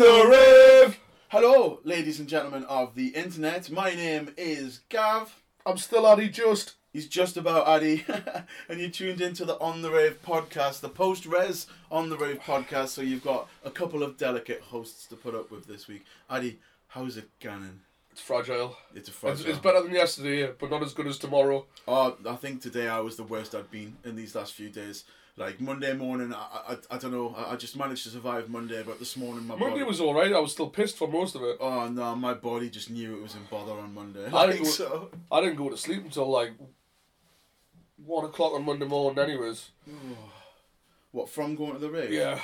the rave. Hello, ladies and gentlemen of the internet. My name is Gav. I'm still Addy Just. He's just about Addy. and you tuned into the On the Rave podcast, the post res On the Rave podcast. So you've got a couple of delicate hosts to put up with this week. Addy, how's it going? It's fragile. It's a fragile. It's, it's better than yesterday, but not as good as tomorrow. Oh, I think today I was the worst I've been in these last few days like Monday morning, I, I, I don't know, I, I just managed to survive Monday, but this morning my Monday body, was all right. I was still pissed for most of it. Oh no, my body just knew it was in bother on Monday. I didn't, go, so. I didn't go to sleep until like one o'clock on Monday morning, anyways. What from going to the race? Yeah.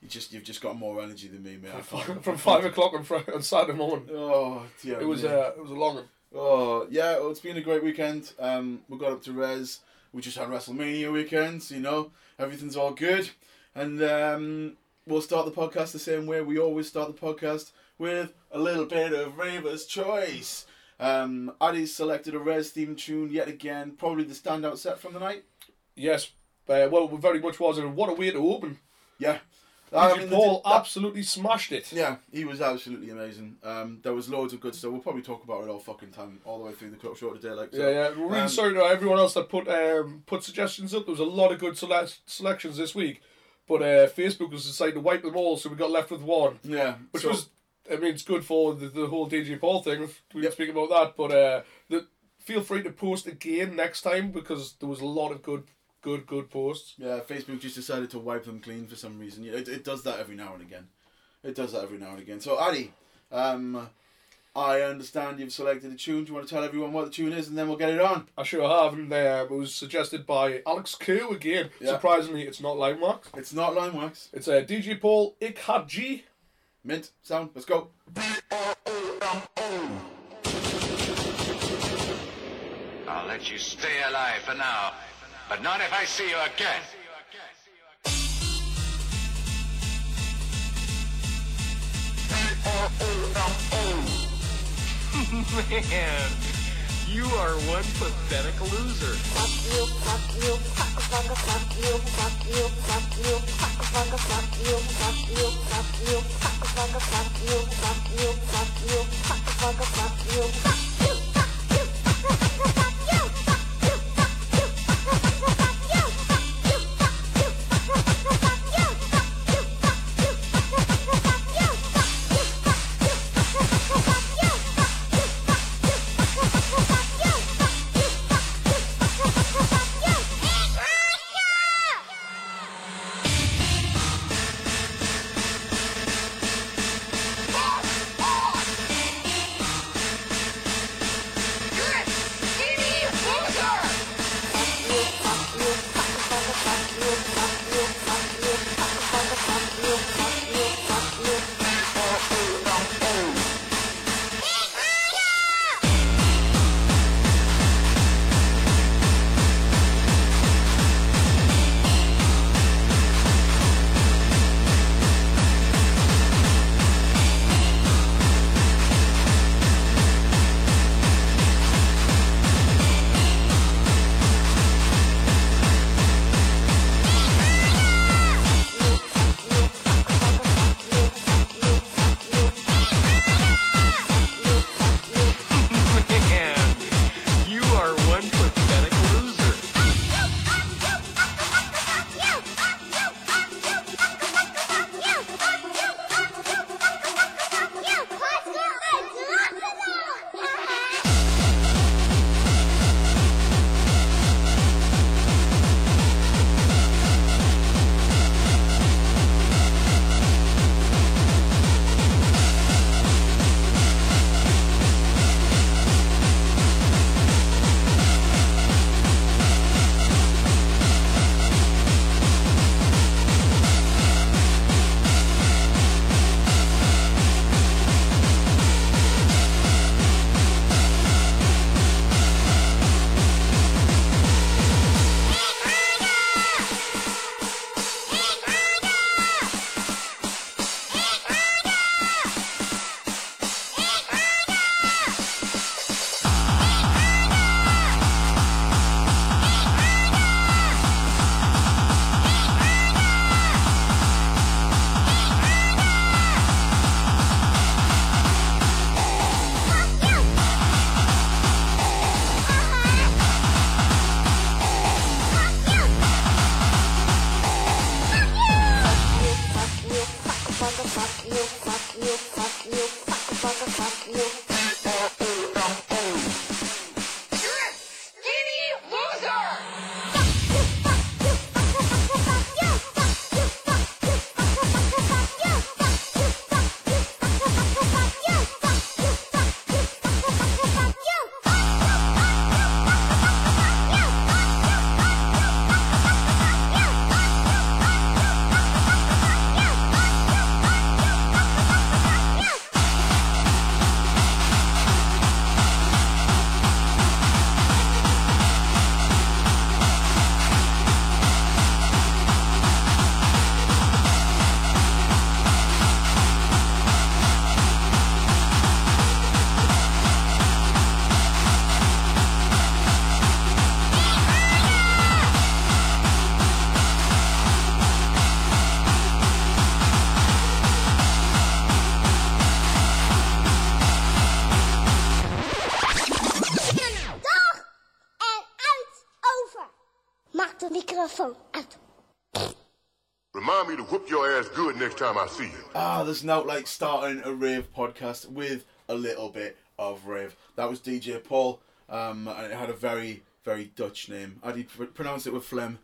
You just you've just got more energy than me, mate. From, from five o'clock on Friday, on Saturday morning. Oh dear. It was a uh, it was a long one. Oh yeah, well, it's been a great weekend. Um, we got up to Res we just had WrestleMania weekends, you know, everything's all good. And um, we'll start the podcast the same way we always start the podcast with a little bit of Raver's Choice. Um, Addy's selected a Red theme tune yet again, probably the standout set from the night. Yes, uh, well, very much was, and what a way to open. Yeah, I Paul that, absolutely smashed it. Yeah, he was absolutely amazing. Um, there was loads of good stuff. We'll probably talk about it all fucking time, all the way through the club show today. Like, so. yeah, yeah. We're really um, sorry to everyone else that put um, put suggestions up. There was a lot of good sele- selections this week, but uh, Facebook was decided to wipe them all, so we got left with one. Yeah, which so, was, I mean, it's good for the, the whole DJ Paul thing. We yep. speak about that, but uh, the, feel free to post again next time because there was a lot of good good, good posts. Yeah, Facebook just decided to wipe them clean for some reason. It, it does that every now and again. It does that every now and again. So, Addy, um, I understand you've selected a tune. Do you want to tell everyone what the tune is and then we'll get it on? I sure have. And uh, it was suggested by Alex Koo again. Yeah. Surprisingly, it's not Limewax. It's not Limewax. It's uh, DJ Paul Ikhaji. Mint, sound, let's go. I'll let you stay alive for now but not if I see you again. Man, you are one pathetic loser. Fuck you, fuck you, fuck, fuck, fuck you, fuck you, fuck you, fuck, fuck, fuck you, fuck you, fuck you, fuck, fuck, fuck you, fuck you, fuck you, fuck, fuck, fuck you, fuck you, fuck you. Next time I see you. Ah, there's now like starting a rave podcast with a little bit of rave. That was DJ Paul, um, and it had a very, very Dutch name. How do you pr- pronounce it with phlegm?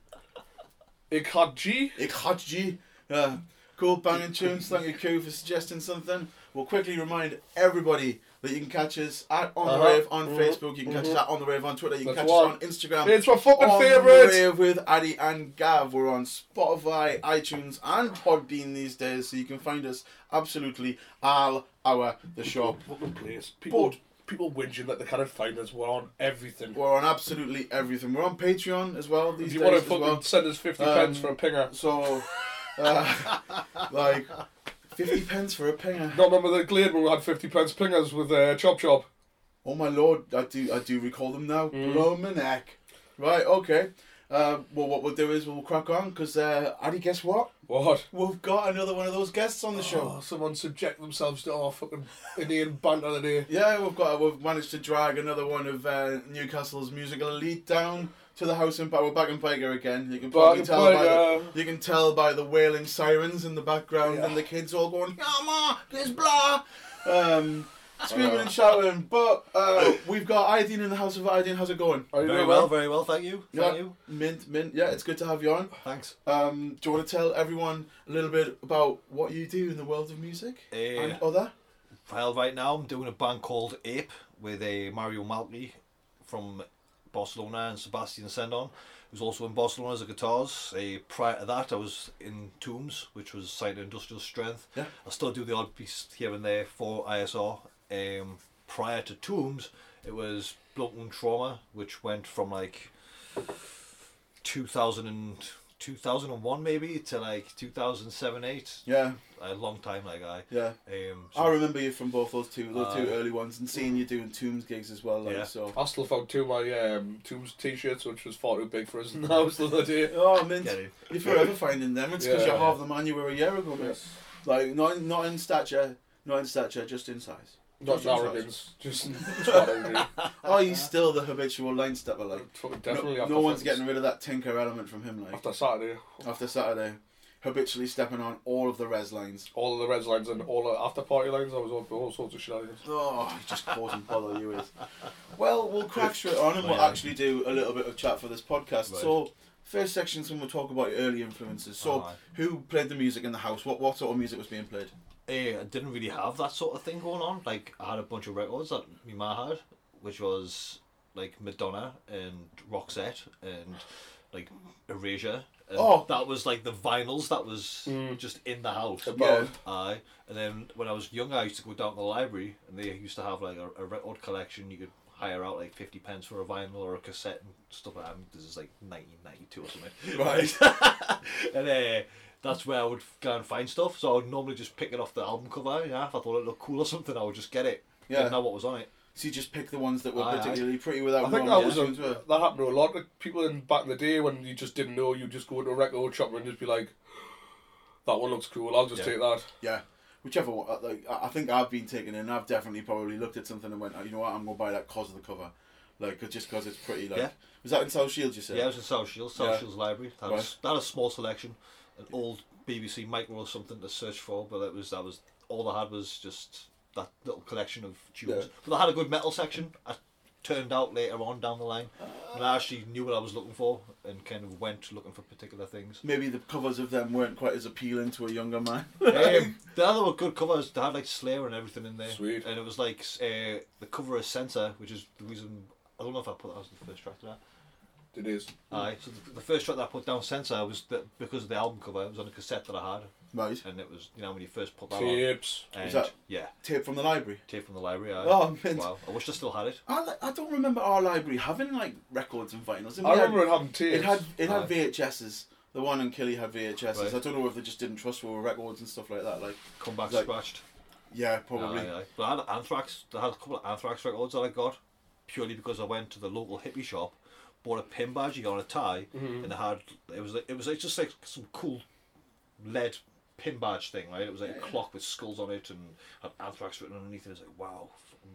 Ik had G. Ik had you. Uh, cool banging tunes. Thank you, Q, for suggesting something. We'll quickly remind everybody that you can catch us at On the Uh-huh. Rave on Mhm. Facebook. You can catch us at On the Rave on Twitter. You can That's catch one. us on Instagram. It's my fucking on. The Rave with Addy and Gav. We're on Spotify, iTunes, and Podbean these days, so you can find us absolutely all our the shop. Fucking place. People, But- people whinging that they can't find us. We're on everything. We're on absolutely everything. We're on Patreon as well these days. If you days want to fucking well. send us 50 Um, pence for a pinger. So, uh, like, 50 pence for a pinger. Not remember the Glade when we had 50 pence pingers with uh, Chop Chop. Oh my lord, I do I do recall them now. Mm. Blow my neck. Right, okay. Uh, well, what we'll do is we'll crack on because, uh, Addy, guess what? What? We've got another one of those guests on the show. Oh, someone subject themselves to our fucking Indian banter today. Yeah, we've got we've managed to drag another one of uh, Newcastle's musical elite down to the house in We're back in Byker again. You can probably Back tell by the, you can tell by the wailing sirens in the background Yeah. and the kids all going, "Yeah, ma, this blah," um, screaming and shouting. But uh, we've got Ideen in the house of Ideen. How's it going? Are you Very doing well, very well, thank you. Thank you. mint, mint. Yeah, it's good to have you on. Thanks. Um, do you want to tell everyone a little bit about what you do in the world of music Eh, and other? Well, right now I'm doing a band called Ape with a Mario Malki from Barcelona and Sebastian Sendon, who's also in Barcelona as a guitars. Uh, prior to that, I was in Tombs, which was signed to Industrial Strength. Yeah. I still do the odd piece here and there for ISR. Um, prior to Tombs, it was and Trauma, which went from like 2000 and 2001 maybe to like 2007 8 Yeah, a long time like I yeah. um I remember you from both those two, those two Uh, early ones, and seeing you doing Tombs gigs as well. Like, Yeah. So. I still found two of my um, Tombs t-shirts, which was far too big for us in the house the other day. Oh, mint. Get. You're forever finding them. It's because Yeah. you're half the man you were a year ago, mate. Like, not not in stature, not in stature, just in size. Not Just in in arrogance, just in twattery. Oh, he's still the habitual line stepper. Like, Fucking no, Definitely no one's things. getting rid of that tinker element from him. Like, After Saturday, after Saturday, habitually stepping on all of the res lines. all of the res lines and all the after party lines, I was all, all sorts of shenanigans. Oh, he just causing bother you with. Well, we'll crack straight on and we'll Right. actually do a little bit of chat for this podcast. Right. So, first section, is when we'll talk about your early influences. So, Alright. who played the music in the house? What what sort of music was being played? Eh, I didn't really have that sort of thing going on. Like I had a bunch of records that my ma had, which was like Madonna and Roxette and like Erasure. And Oh. that was like the vinyls that was just in the house. Yeah. Aye, and then when I was younger, I used to go down to the library, and they used to have like a, a record collection. You could hire out like fifty pence for a vinyl or a cassette and stuff like that. This is like nineteen ninety two or something. Right. and uh, that's where I would go and find stuff. So I would normally just pick it off the album cover. Yeah, if I thought it looked cool or something, I would just get it. Yeah. Didn't know what was on it. So you just pick the ones that were Aye, aye. particularly pretty without I think that was a, that happened to a lot of people in back in the day when you just didn't know. You just go to a record shop and just be like, "That one looks cool. I'll just Yeah. take that." Yeah. Whichever one. uh, Like, I I think I've been taken in. I've definitely probably looked at something and went, oh, you know what, I'm going to buy that cause of the cover. like just because it's pretty. Like, Yeah. Was that in South Shields, you said? Yeah, I was in South Shields, South Yeah. Shields Library. That, was, that had a small selection, an old BBC micro or something to search for, but that was that was all I had was just that little collection of tunes. Yeah. But I had a good metal section. I turned out later on down the line, and I actually knew what I was looking for and kind of went looking for particular things. Maybe the covers of them weren't quite as appealing to a younger man. um, the other were good covers. They had like Slayer and everything in there. Sweet. And it was like uh, the cover of Senser, which is the reason. I don't know if I put that as the first track to that. It is. Aye. So the, the first track that I put down, Senser, was the, because of the album cover. It was on a cassette that I had, right. and it was you know when you first put that Tapes. on. And Is that- yeah, Tape from the library. tape from the library. Aye. Oh, mint. wow! I wish I still had it. I, li- I don't remember our library having like records and vinyls. And I we had- remember it having tapes. It had it had Aye. VHSs. The one in Killy had VHSs. Right. I don't know if they just didn't trust with records and stuff like that. Like, Come back Like- scratched. yeah, probably. Aye, aye. But I had Anthrax. I had a couple of Anthrax records that I got purely because I went to the local hippie shop, bought a pin badge on a tie, Mm-hmm. and it had it was like, it was like just like some cool lead pin badge thing, right? It was like a clock with skulls on it and had Anthrax written underneath it. It was like wow,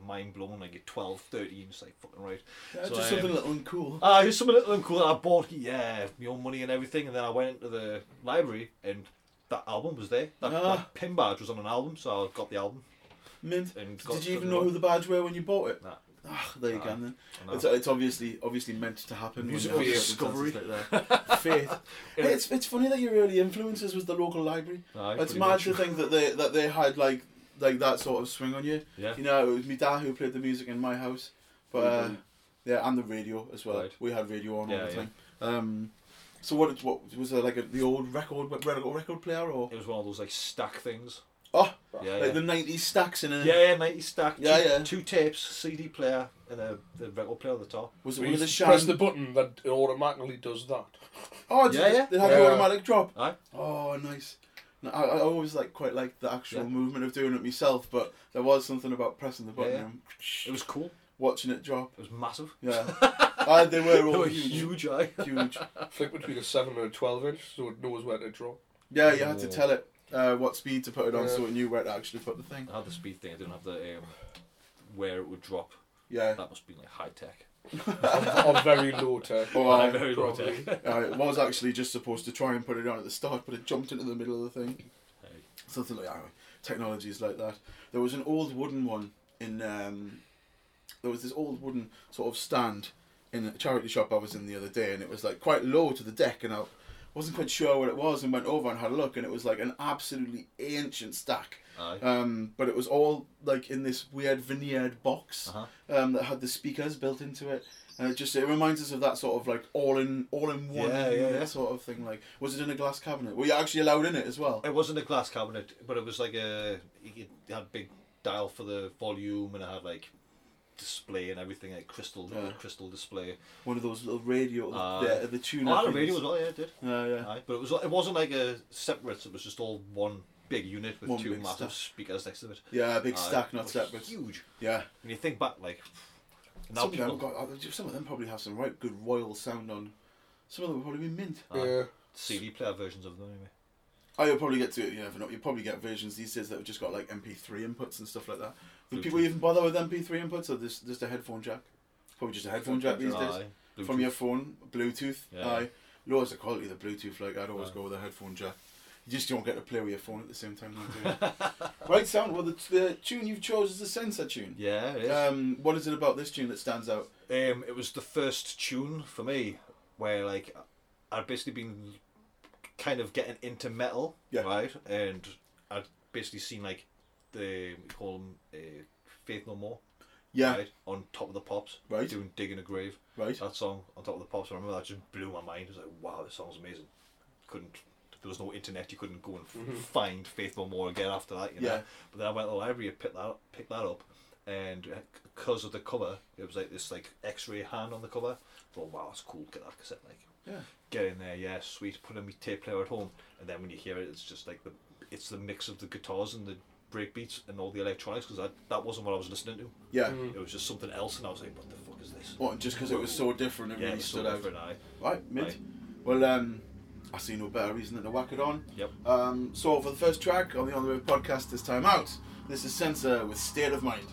mind blown. Like you're 12, 13, it's like fucking right. Yeah, So, just um, something little and cool. Ah, here's something a little and cool I bought. Yeah, my own money and everything, and then I went into the library and that album was there. That, Ah. that pin badge was on an album, so I got the album. Mint. And got Did you even know who the badge were when you bought it? Nah. Ah, there you go then. It's, it's obviously obviously meant to happen. Musical discovery. Like. Faith. Hey, it's it's funny that your early influences was the local library. Aye, it's mad much. to think that they that they had like like that sort of swing on you. Yeah. You know, it was my dad who played the music in my house, but uh, yeah, and the radio as well. Right. We had radio on all Yeah, the yeah. time. Um, so what what was it like a, the old record record record player or It was one of those like stack things. Oh Yeah, like yeah. the nineties stacks in a Yeah, yeah, 90 stack. Yeah, two, yeah. Two tapes, CD player, and a the record player at the top. was it We one of the used press the button that automatically does that. Oh, did Yeah, it- yeah. They had Yeah. the automatic drop. Aye. Oh, nice. No, I, I always like quite like the actual Yeah. movement of doing it myself, but there was something about pressing the button Yeah, yeah. and It was cool. watching it drop. It was massive. Yeah, Ah, they were They all were huge, huge, aye. huge. Flick between a 7 and a 12 inch so it knows where to drop. Yeah, you had to tell it uh, what speed to put it on, so it knew where to actually put the thing. I had the speed thing. I didn't have the um, where it would drop. Yeah. That must be like high tech. on very low tech. Oh, I- very low probably. tech. Uh, it was actually just supposed to try and put it on at the start, but it jumped into the middle of the thing. Hey. Something like that. Technologies like that. There was an old wooden one in. Um, there was this old wooden sort of stand in a charity shop I was in the other day, and it was like quite low to the deck, and I wasn't quite sure what it was, and went over and had a look, and it was like an absolutely ancient stack. Aye. Um, but it was all like in this weird veneered box Uh-huh. um, that had the speakers built into it, and it just it reminds us of that sort of like all in all in one Yeah, yeah, yeah. sort of thing. Like, was it in a glass cabinet? Were you actually allowed in it as well? It wasn't a glass cabinet, but it was like a. It had a big dial for the volume, and it had like display and everything, like crystal Yeah. crystal display. One of those little radio, Aye. the, the tuner. Oh, I had a radio as well. Yeah, it did. Yeah, yeah. Aye, but it was it wasn't like a separate. It was just all one big unit with One two big massive stack. speakers next to it. Yeah, a big Aye, stack, it not was separate. Huge. Yeah. When you think back, like now Some of, them got, uh, some of them probably have some right good royal sound on. Some of them will probably be mint. Aye. Yeah. CD player versions of them anyway. Oh, you'll probably get to it. you never know. You'll probably get versions these days that have just got like MP3 inputs and stuff like that. Do Bluetooth. people even bother with MP3 inputs or just just a headphone jack? Probably just a headphone jack these days. Aye, From your phone, Bluetooth. Yeah. Aye. Loads of quality of the Bluetooth. Like I'd always go with a headphone jack. You just don't get to play with your phone at the same time. Like, do you? right, sound. Well, the, the tune you've chose is a Senser tune. Yeah, it is. Um, what is it about this tune that stands out? Um, it was the first tune for me where like I'd basically been kind of getting into metal, Yeah. right? And I'd basically seen like the we call them uh, Faith No More, Yeah. right? On top of the pops, Right. Doing digging a grave. Right. That song on top of the pops. I remember that just blew my mind. I was like, wow, this song's amazing. Couldn't. There was no internet. You couldn't go and f- find Faith No More again after that. You know? Yeah. But then I went to the library and picked that up, picked that up, and because of the cover, it was like this like X-ray hand on the cover. I thought, wow, that's cool. Get that cassette, like, Yeah. get in there, yeah, sweet. Put in my tape player at home, and then when you hear it, it's just like the, it's the mix of the guitars and the breakbeats and all the electronics because that that wasn't what I was listening to. Yeah. It was just something else, and I was like, what the fuck is this? What? Just because it was so different, it Yeah, really it's so stood out. different. Aye. Right, mid. Right. Well, um, I see no better reason than to whack it on. Yep. Um, so for the first track on the On the Rave podcast this time out, this is Senser with State of Mind.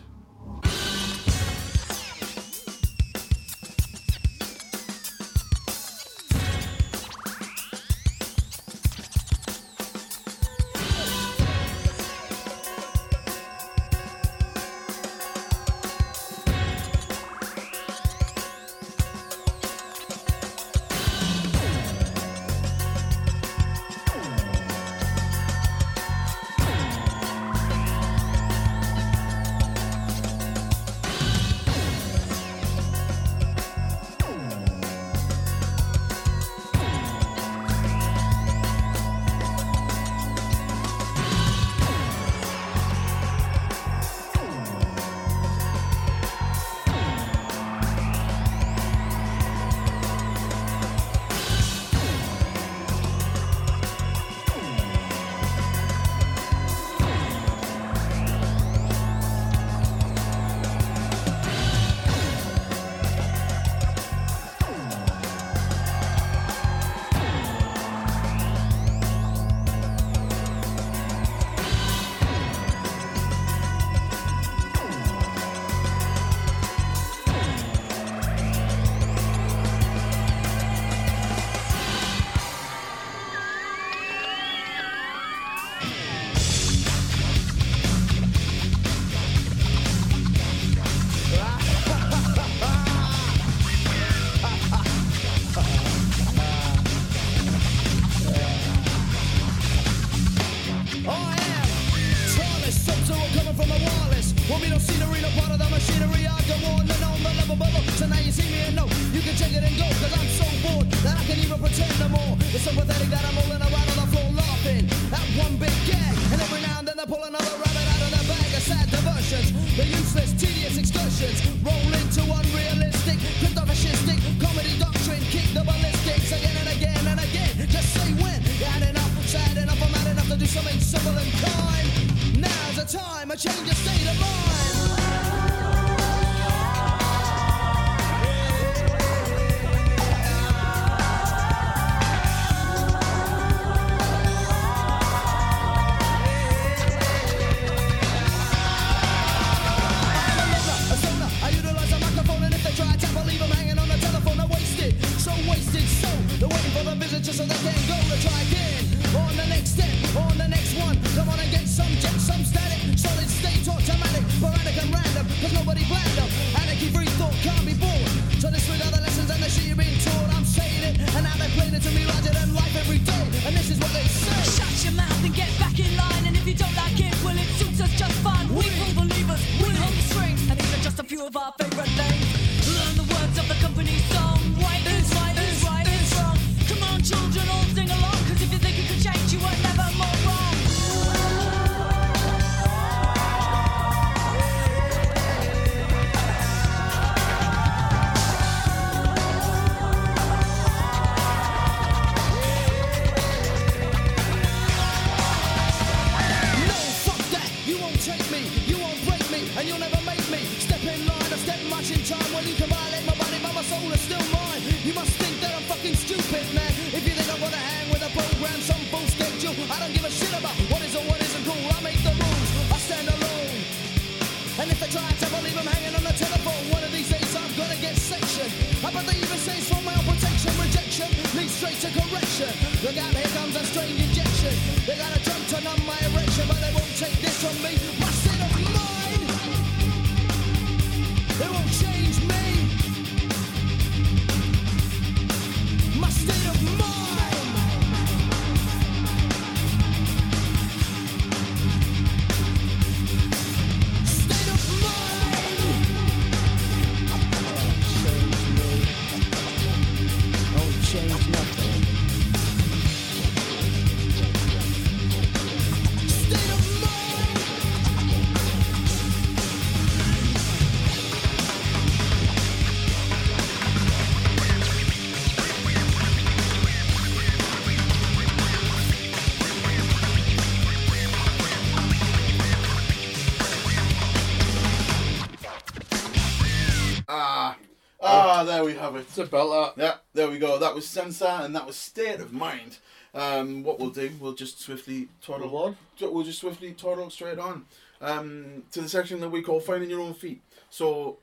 Ah, there we have it. It's a. Yeah, there we go. That was Senser and that was State of Mind. Um, what we'll do, we'll just swiftly toddle on. We'll just swiftly toddle straight on um, to the section that we call finding your own feet. So,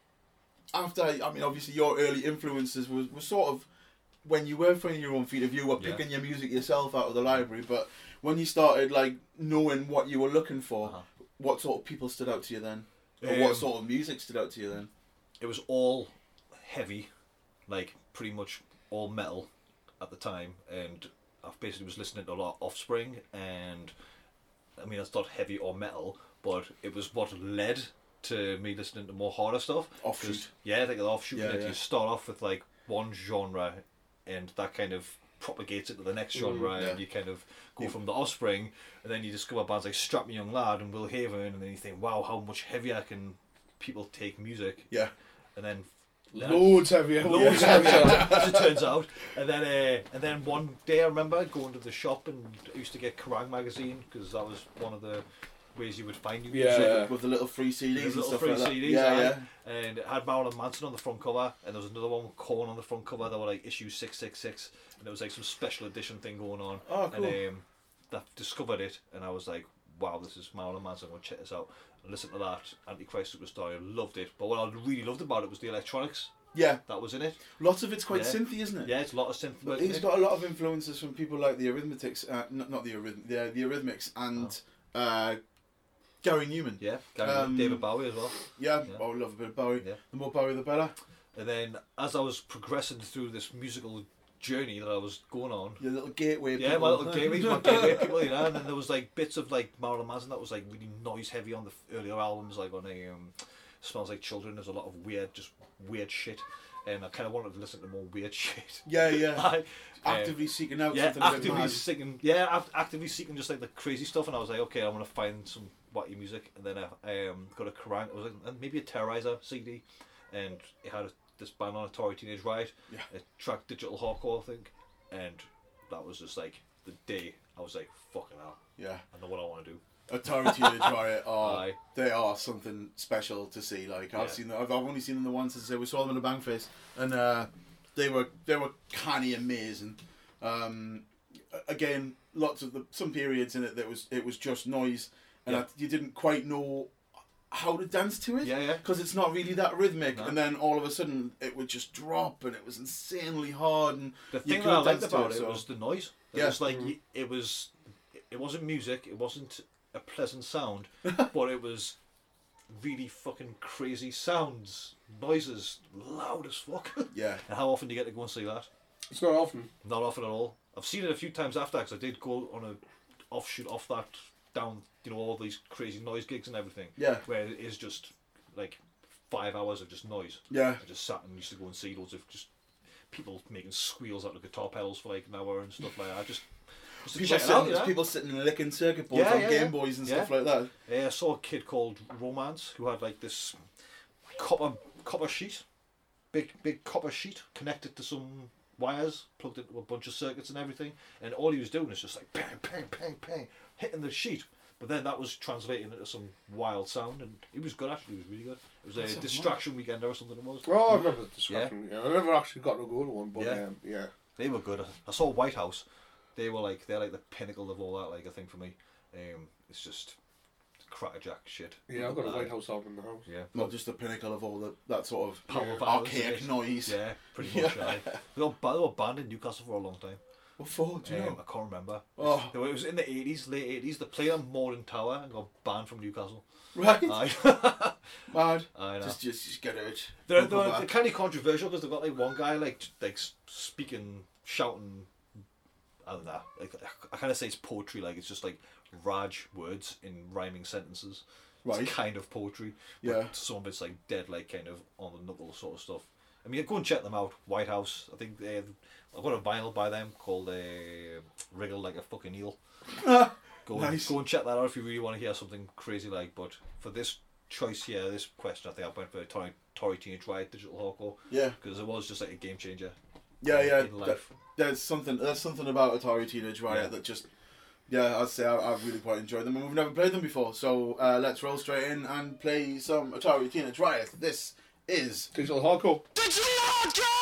after I mean, obviously, your early influences was, was sort of when you were finding your own feet. If you were Yeah. picking your music yourself out of the library, but when you started like knowing what you were looking for, Uh-huh. what sort of people stood out to you then, or Um, what sort of music stood out to you then? it was all heavy, like pretty much all metal at the time, and I basically was listening to a lot of Offspring, and I mean it's not heavy or metal, but it was what led to me listening to more harder stuff. Offshoot. Yeah, like an offshoot. Yeah, yeah. You start off with like one genre, and that kind of propagates it to the next genre, Mm, yeah. and you kind of go from the Offspring, and then you discover bands like Strapping Young Lad and Will Haven, and then you think, wow, how much heavier can people take music? Yeah. and then Loads heavier. loads heavier, as it turns out. And then, uh, and then one day I remember going to the shop and I used to get Kerrang magazine because that was one of the ways you would find new Yeah. music. with the little free CDs Those and little stuff free like that. CDs, yeah, aye. yeah. and it had Marilyn Manson on the front cover, and there was another one with Korn on the front cover that were like issue six six six, and there was like some special edition thing going on. Oh, cool. And um, that discovered it, and I was like, wow, this is Marilyn Manson. I'm gonna check this out. And listen to that Antichrist Superstar. I loved it, but what I really loved about it was the electronics Yeah, that was in it. lots of it's quite Yeah. synthy, isn't it? Yeah, it's a lot of synth. But work in he's it. got a lot of influences from people like the Arithmetics, uh, not, not the Arith- the, the Eurythmics, and uh, Gary Numan. Yeah, Gary, Um, David Bowie as well. Yeah, Yeah. I love a bit of Bowie. Yeah. The more Bowie, the better. And then as I was progressing through this musical journey that I was going on. Your little gateway. Yeah, people. my little gateways, my gateway people, you know. And then there was like bits of like Marilyn Manson that was like really noise heavy on the earlier albums, like on a um, Smells Like Children. There's a lot of weird, just weird shit, and I kind of wanted to listen to more weird shit. Yeah, yeah. I, um, Actively seeking out yeah, something actively seeking, yeah, act- actively seeking just like the crazy stuff, and I was like, okay, I'm gonna find some wacky music, and then I um, got a Kerrang, it was like, maybe a Terrorizer CD, and it had a, this band on Atari Teenage Riot, Yeah. it tracked Digital Hardcore, I think, and that was just like the day I was like, fucking hell, Yeah. I know what I want to do. Atari Teenage Riot are Aye. they are something special to see. Like I've Yeah. seen them, I've, I've only seen them the once. Say, we saw them in a Bangface, and uh, they were they were canny amazing. Um, again, lots of the some periods in it that was it was just noise, and Yeah. I, you didn't quite know how to dance to it. Yeah, yeah. Because it's not really that rhythmic, No. and then all of a sudden it would just drop, and it was insanely hard. And The thing could that I liked about it so- was the noise. It Yeah. was like y it was, it wasn't music. It wasn't a pleasant sound, but it was really fucking crazy sounds, noises, loud as fuck. yeah, and how often do you get to go and see that? It's not often. Not often at all. I've seen it a few times after because I did go on a offshoot off that down, you know, all these crazy noise gigs and everything. Yeah. Where it is just like five hours of just noise. Yeah. I just sat and used to go and see loads of just people making squeals out of guitar pedals for like an hour and stuff like that. Just, just people sitting, out, know? people sitting and licking circuit boards Yeah, on yeah, Game yeah. Boys and Yeah. stuff like that. Yeah, I saw a kid called Romance who had like this copper copper sheet, big big copper sheet connected to some wires, plugged into a bunch of circuits and everything, and all he was doing is just like bang bang bang bang hitting the sheet. But then that was translating into some wild sound, and it was good actually. It was really good. It was That a sounds distraction weekend or something. It was. Oh, I remember the discussion. Yeah. I never actually got to go to one, but Yeah. um, yeah. They were good. I saw Whitehouse. They were like they're like the pinnacle of all that. Like I think for me, um, it's just crackerjack shit. Yeah, I've got a Uh, Whitehouse album in the house. Yeah. Not just the pinnacle of all the, that sort of Power violence, archaic noise. Yeah, pretty much. yeah. They, were, they were banned in Newcastle for a long time. What for? Do you Um, know? I can't remember. Oh. It was in the 80s, late 80s. They played on Morden Tower and got banned from Newcastle. Right. Aye. Mad. I know. Just, just, just get it. They're, they're, they're kind of controversial because they've got like one guy like like speaking, shouting. I don't know. Like I kind of say it's poetry. Like it's just like Raj words in rhyming sentences. Right. It's kind of poetry. But Yeah. Some of it's like dead, like kind of on the knuckle sort of stuff. I mean, go and check them out. Whitehouse. I think they. I've got a vinyl by them called uh, "Wriggle Like a Fucking Eel." Go and, go and check that out if you really want to hear something crazy like. But for this choice here, this question, I think I went for Tory, Tory Teenage Riot Digital Hardcore. Yeah. Because it was just like a game changer. Yeah, yeah. In that- life. there's something. There's something about Atari Teenage Riot Yeah. that just. Yeah, I'd say I, I really quite enjoyed them, and we've never played them before. So uh, let's roll straight in and play some Atari Teenage Riot. This is Digital Hardcore. One, two,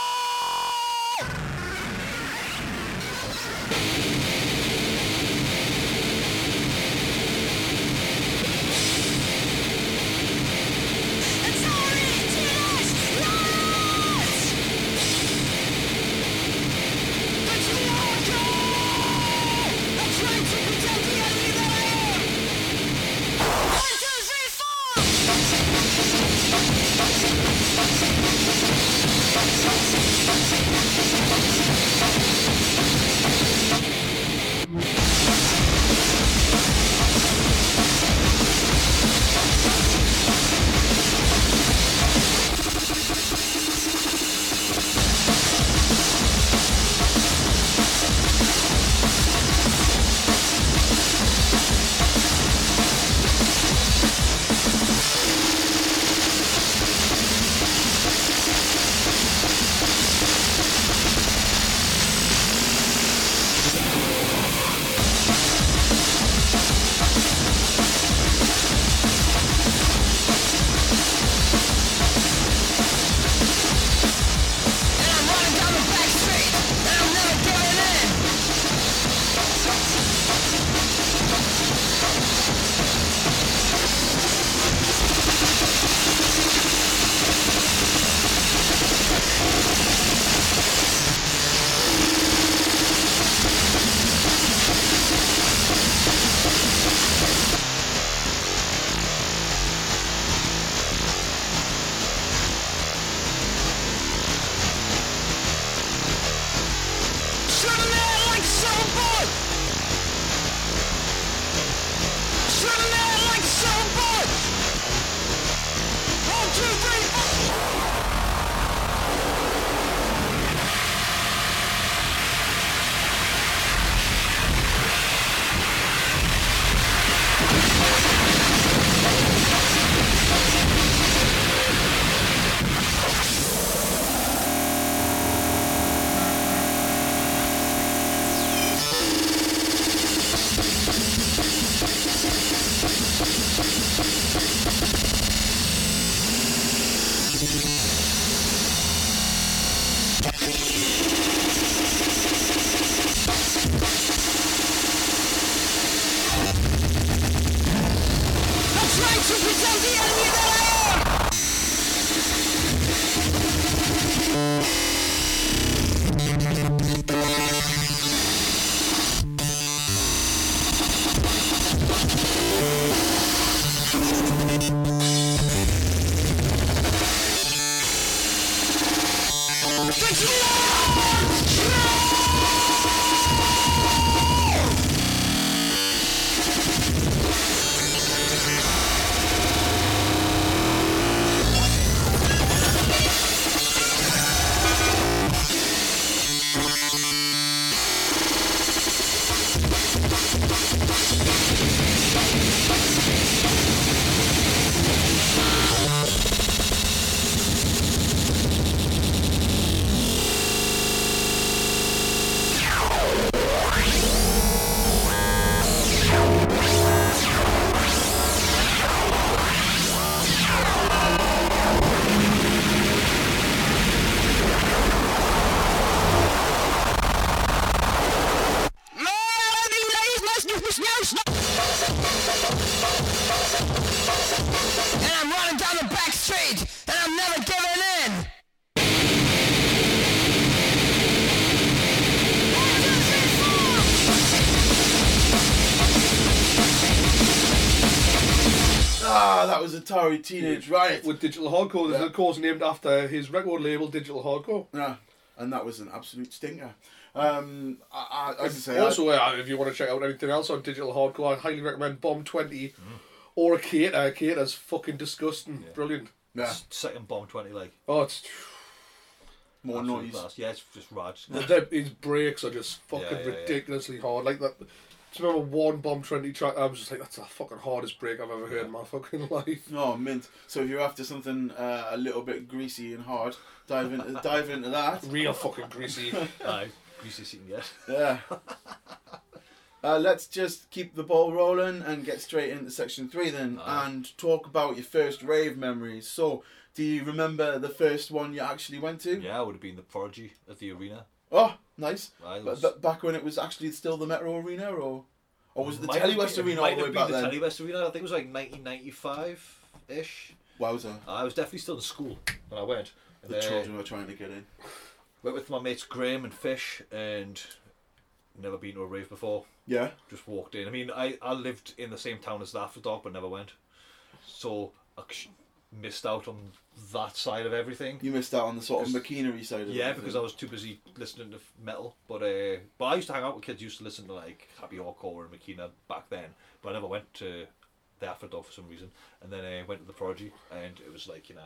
was Atari Teenage Riot. With Digital Hardcore, Yeah. of course named after his record label, Digital Hardcore. Yeah, and that was an absolute stinker. Um, I, I, as I say, Also, uh, if you want to check out anything else on Digital Hardcore, I highly recommend Bomb 20 or EC8OR. A Cater's fucking disgusting. Brilliant. yeah, Second bomb twenty like Oh, it's. more absolute noise. blast. Yeah, it's just rad. The, the, his brakes are just fucking Yeah, yeah, yeah. ridiculously hard. Like that. Do you remember one Bomb 20 track? I was just like, that's the fucking hardest break I've ever heard in my fucking life. Oh, mint. So if you're after something uh, a little bit greasy and hard, dive into dive into that. Real fucking greasy. Aye, greasy seating yet. Yeah. Uh, let's just keep the ball rolling and get straight into section three then, Aye. and talk about your first rave memories. So, do you remember the first one you actually went to? Yeah, it would have been the Prodigy at the arena. Oh, nice. It But, but back when it was actually still the Metro Arena, or or was it the Might have Telewest been- Arena might all the way have back the then? Telewest Arena. I think it was like 1995 ish. Wowza. I was definitely still in school when I went. And, The uh, children were trying to get in. Went with my mates Graham and Fish, and never been to a rave before. Yeah. Just walked in. I mean, I, I lived in the same town as the After Dog, but never went. So I sh- missed out on that side of everything. You missed out on the sort of machinery side of it. Yeah, because I was too busy listening to f- metal. But uh, but I used to hang out with kids used to listen to like Happy Hardcore and Makina back then. But I never went to the After Dog for some reason. And then I went to the Prodigy, and it was like you know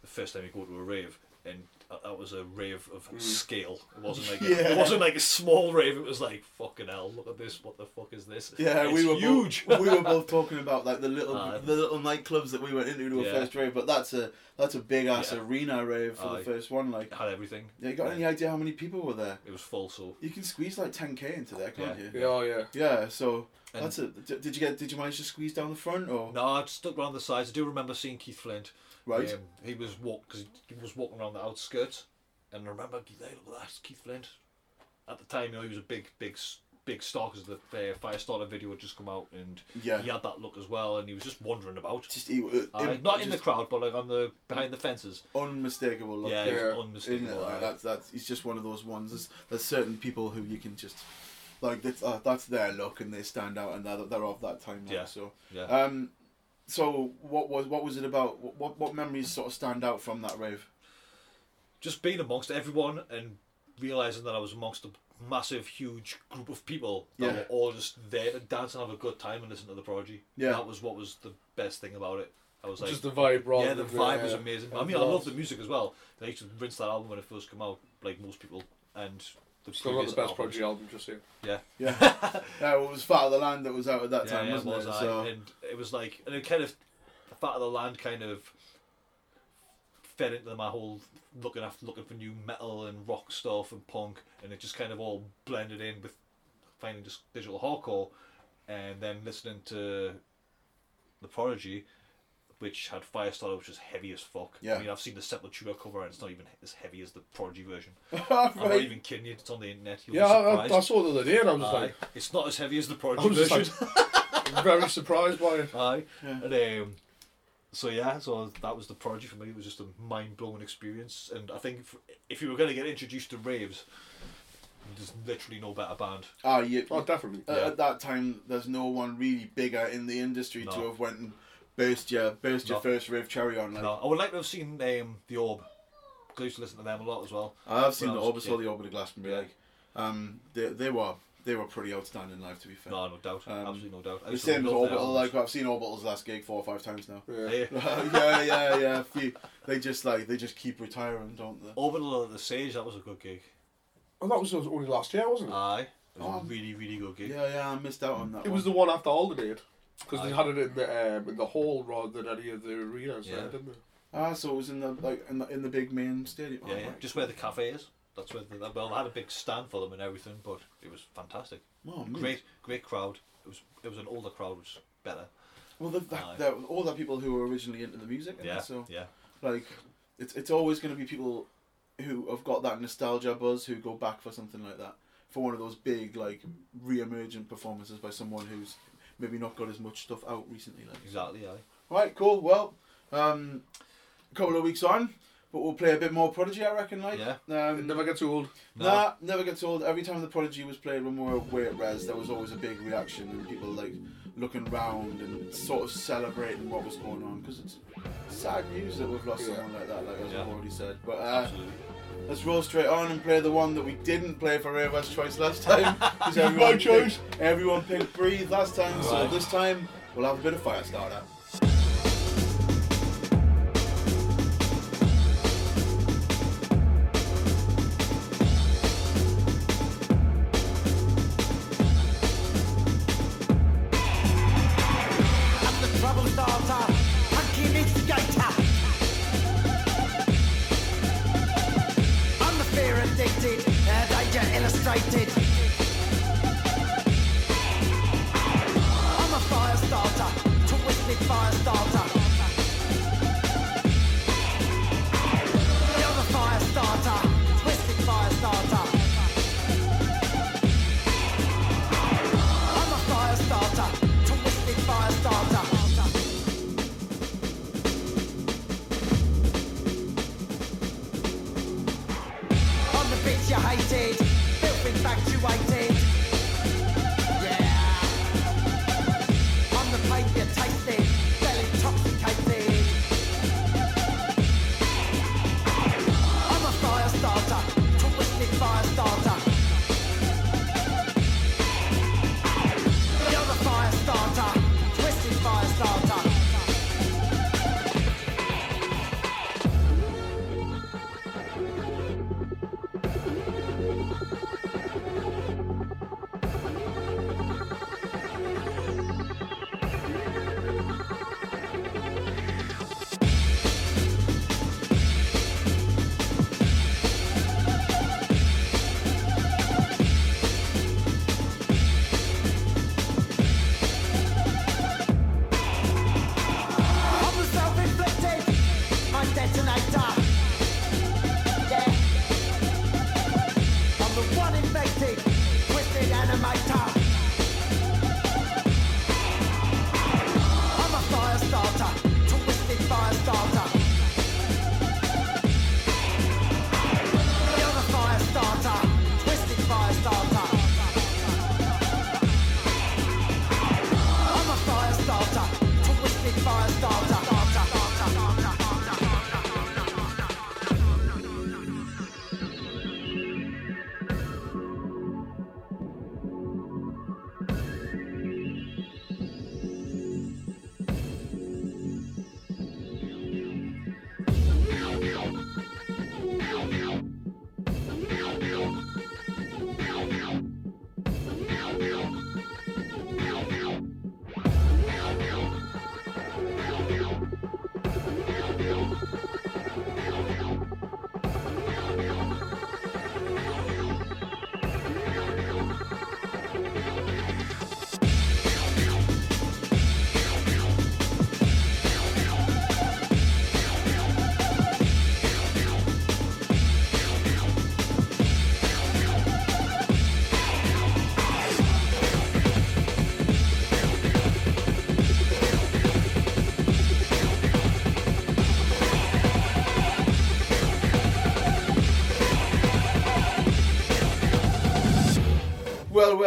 the first time you go to a rave, and that- that was a rave of hmm. scale. It wasn't like a, it wasn't like a small rave. It was like fucking hell. Look at this. What the fuck is this? Yeah, It's we were huge. Both, we were both talking about like the little Aye. the little nightclubs that we went into to a Yeah. first rave, but that's a that's a big ass Yeah. arena rave for Aye. the first one. Like, It had everything. yeah, you got any idea how many people were there? It was full. So You can squeeze like ten k into there, can't Yeah. you? Yeah, oh, yeah. Yeah, so And- that's it. Did you get? Did you manage to squeeze down the front or? No, I just stuck around the sides. I do remember seeing Keith Flint. Right. Um, he was walk because he was walking around the outskirts, and I remember hey, look at that, Keith Flint. At the time, you know, he was a big, big, big star because the uh, Firestarter video had just come out, and Yeah. he had that look as well, and he was just wandering about. Just he, uh, im- not in the crowd, but like on the behind the fences. unmistakable look. Yeah, there, he was Yeah. isn't it? unmistakable. That's that's. He's just one of those ones. There's, there's certain people who you can just. Like that's uh, that's their look and they stand out and they're, they're of that time now. Yeah. So Yeah. Um, so what was what was it about? What- What what memories sort of stand out from that rave? just being amongst everyone and realizing that I was amongst a massive, huge group of people that Yeah. were all just there to dance and have a good time and listen to the Prodigy. Yeah. that was what was the best thing about it. I was like, Just the vibe, rather yeah, the than vibe was amazing. I mean, I vibes. love the music as well. I used to rinse that album when it first came out, like most people, and the Still not the best albums. Prodigy album, just saying. Yeah, Yeah, yeah. Well, it was Fat of the Land that was out at that yeah, time, yeah, wasn't was it? So And it was like, and it kind of, the Fat of the Land kind of fed into my whole looking after looking for new metal and rock stuff and punk, and it just kind of all blended in with finding just digital hardcore, and then listening to the Prodigy. Which had Firestarter, which was heavy as fuck. Yeah. I mean, I've seen the Sepultura cover, and it's not even as heavy as the Prodigy version. I'm not even kidding you. It's on the internet. You'll Yeah, be I. I, I saw it the other day and I was Aye. like, it's not as heavy as the I Prodigy was version. like very surprised by it. Aye. Yeah. And um, so yeah, so that was the prodigy for me. It was just a mind blowing experience, and I think if, if you were going to get introduced to raves, there's literally no better band. Ah, you, Oh, definitely. uh, Yeah. At that time, there's no one really bigger in the industry to have went and burst your burst your No. first rave cherry on. Like, No, I would like to have seen um, the Orb. 'cause I used to listen to them a lot as well. I've seen when the I was a Orbit, saw kid. the Orbit of Glastonbury. Yeah. Like, um, they they were they were pretty outstanding live. To be fair, No, no doubt, Um, absolutely no doubt. I the used to same as love their Orbital. Like. I've seen Orbital's last gig four or five times now. Yeah. Yeah. yeah, yeah, yeah. few- They just like they just keep retiring, don't they? Orbital at the Sage, that was a good gig. Oh, that was only last year, wasn't it? Aye, it was Oh. a really, really good gig. Yeah, yeah. I missed out on that. it was the one after Aldermade. Because they had it in the um, in the hall rather than any of the arenas, Yeah. there, didn't they? ah, so it was in the like in the in the big main stadium. Yeah, Oh, yeah. Just where the cafe is. That's where the, well, I had a big stand for them and everything, but it was fantastic. Oh, mint. Great, great crowd. It was, it was an older crowd, which was better. Well, the, that, Aye. that, all the people who were originally into the music. Yeah, So yeah, like, it's it's always going to be people who have got that nostalgia buzz who go back for something like that for one of those big like re-emergent performances by someone who's maybe not got as much stuff out recently. Like, exactly. Aye. right, cool. Well, um, a couple of weeks on, but we'll play a bit more Prodigy, I reckon. Like, Yeah. Um, It never gets old. No. Nah, never gets old. Every time the Prodigy was played when we were away at Res, there was always a big reaction and people like looking round and sort of celebrating what was going on because it's sad news that we've lost Yeah. someone like that, like as Yeah. I've already said. But uh, Absolutely. Let's roll straight on and play the one that we didn't play for Rave Choice last time. 'cause My everyone choice. Picked, everyone picked Breathe last time, so Right. this time we'll have a bit of Firestarter.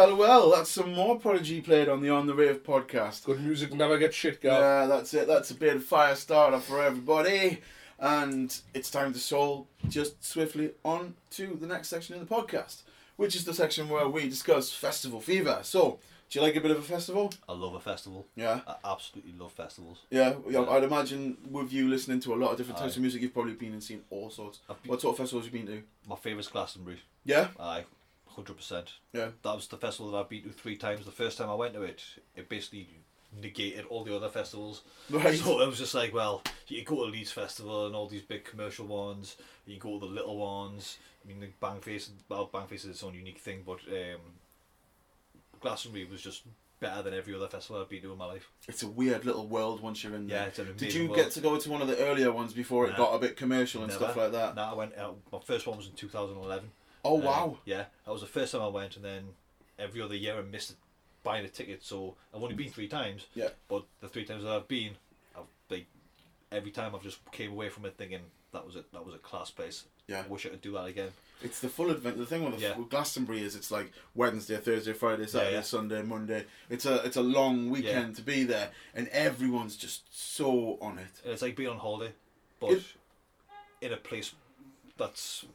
Well, well. That's some more Prodigy played on the On the Rave podcast. Good music never gets shit, girl. Yeah, that's it. That's a bit of fire starter for everybody. And it's time to soul just swiftly on to the next section in the podcast, which is the section where we discuss festival fever. So, do you like a bit of a festival? I love a festival. Yeah. I absolutely love festivals. Yeah, yeah, I'd imagine with you listening to a lot of different types Aye. of music, you've probably been and seen all sorts. Been- What sort of festivals have you been to? My favourite's Glastonbury. Yeah? Aye, hundred percent. Yeah. That was the festival that I've been to three times. The first time I went to it, it basically negated all the other festivals. Right. So it was just like, well, you go to Leeds Festival and all these big commercial ones. You go to the little ones. I mean, the Bangface, well, Bangface is its own unique thing, but um, Glastonbury was just better than every other festival I've been to in my life. It's a weird little world once you're in there. Yeah, it's an Did you world. get to go to one of the earlier ones before it Nah. got a bit commercial and Never. stuff like that? No, I went. Uh, my first one was in 2011. Oh, Uh, wow. yeah, that was the first time I went, and then every other year I missed buying a ticket. So I've only been three times. Yeah. But the three times that I've been, I've like every time I've just came away from it thinking that was it. That was a class place. Yeah. I wish I could do that again. It's the full advent. The thing with, the, Yeah. with Glastonbury is it's like Wednesday, Thursday, Friday, Saturday, yeah. Sunday, Monday. It's a it's a long weekend to be there, and everyone's just so on it. And it's like being on holiday, but It- in a place that's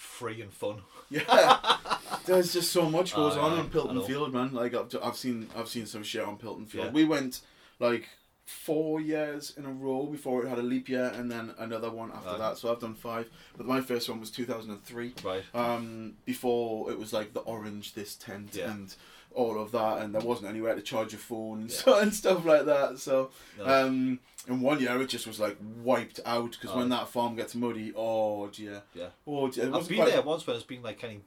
free and fun. Yeah, there's just so much goes on on Pilton. Field, man. Like I've, I've seen I've seen some shit on Pilton Field. Yeah. We went like four years in a row before it had a leap year, and then another one after that. So I've done five. But my first one was 2003. Right. Um, before it was like the orange this tent Yeah. and all of that, and there wasn't anywhere to charge your phone and, so, and stuff like that. So, No. um, in one year it just was like wiped out because when that farm gets muddy, oh dear, Yeah. oh dear. I've been quite- there once when it's been like kind of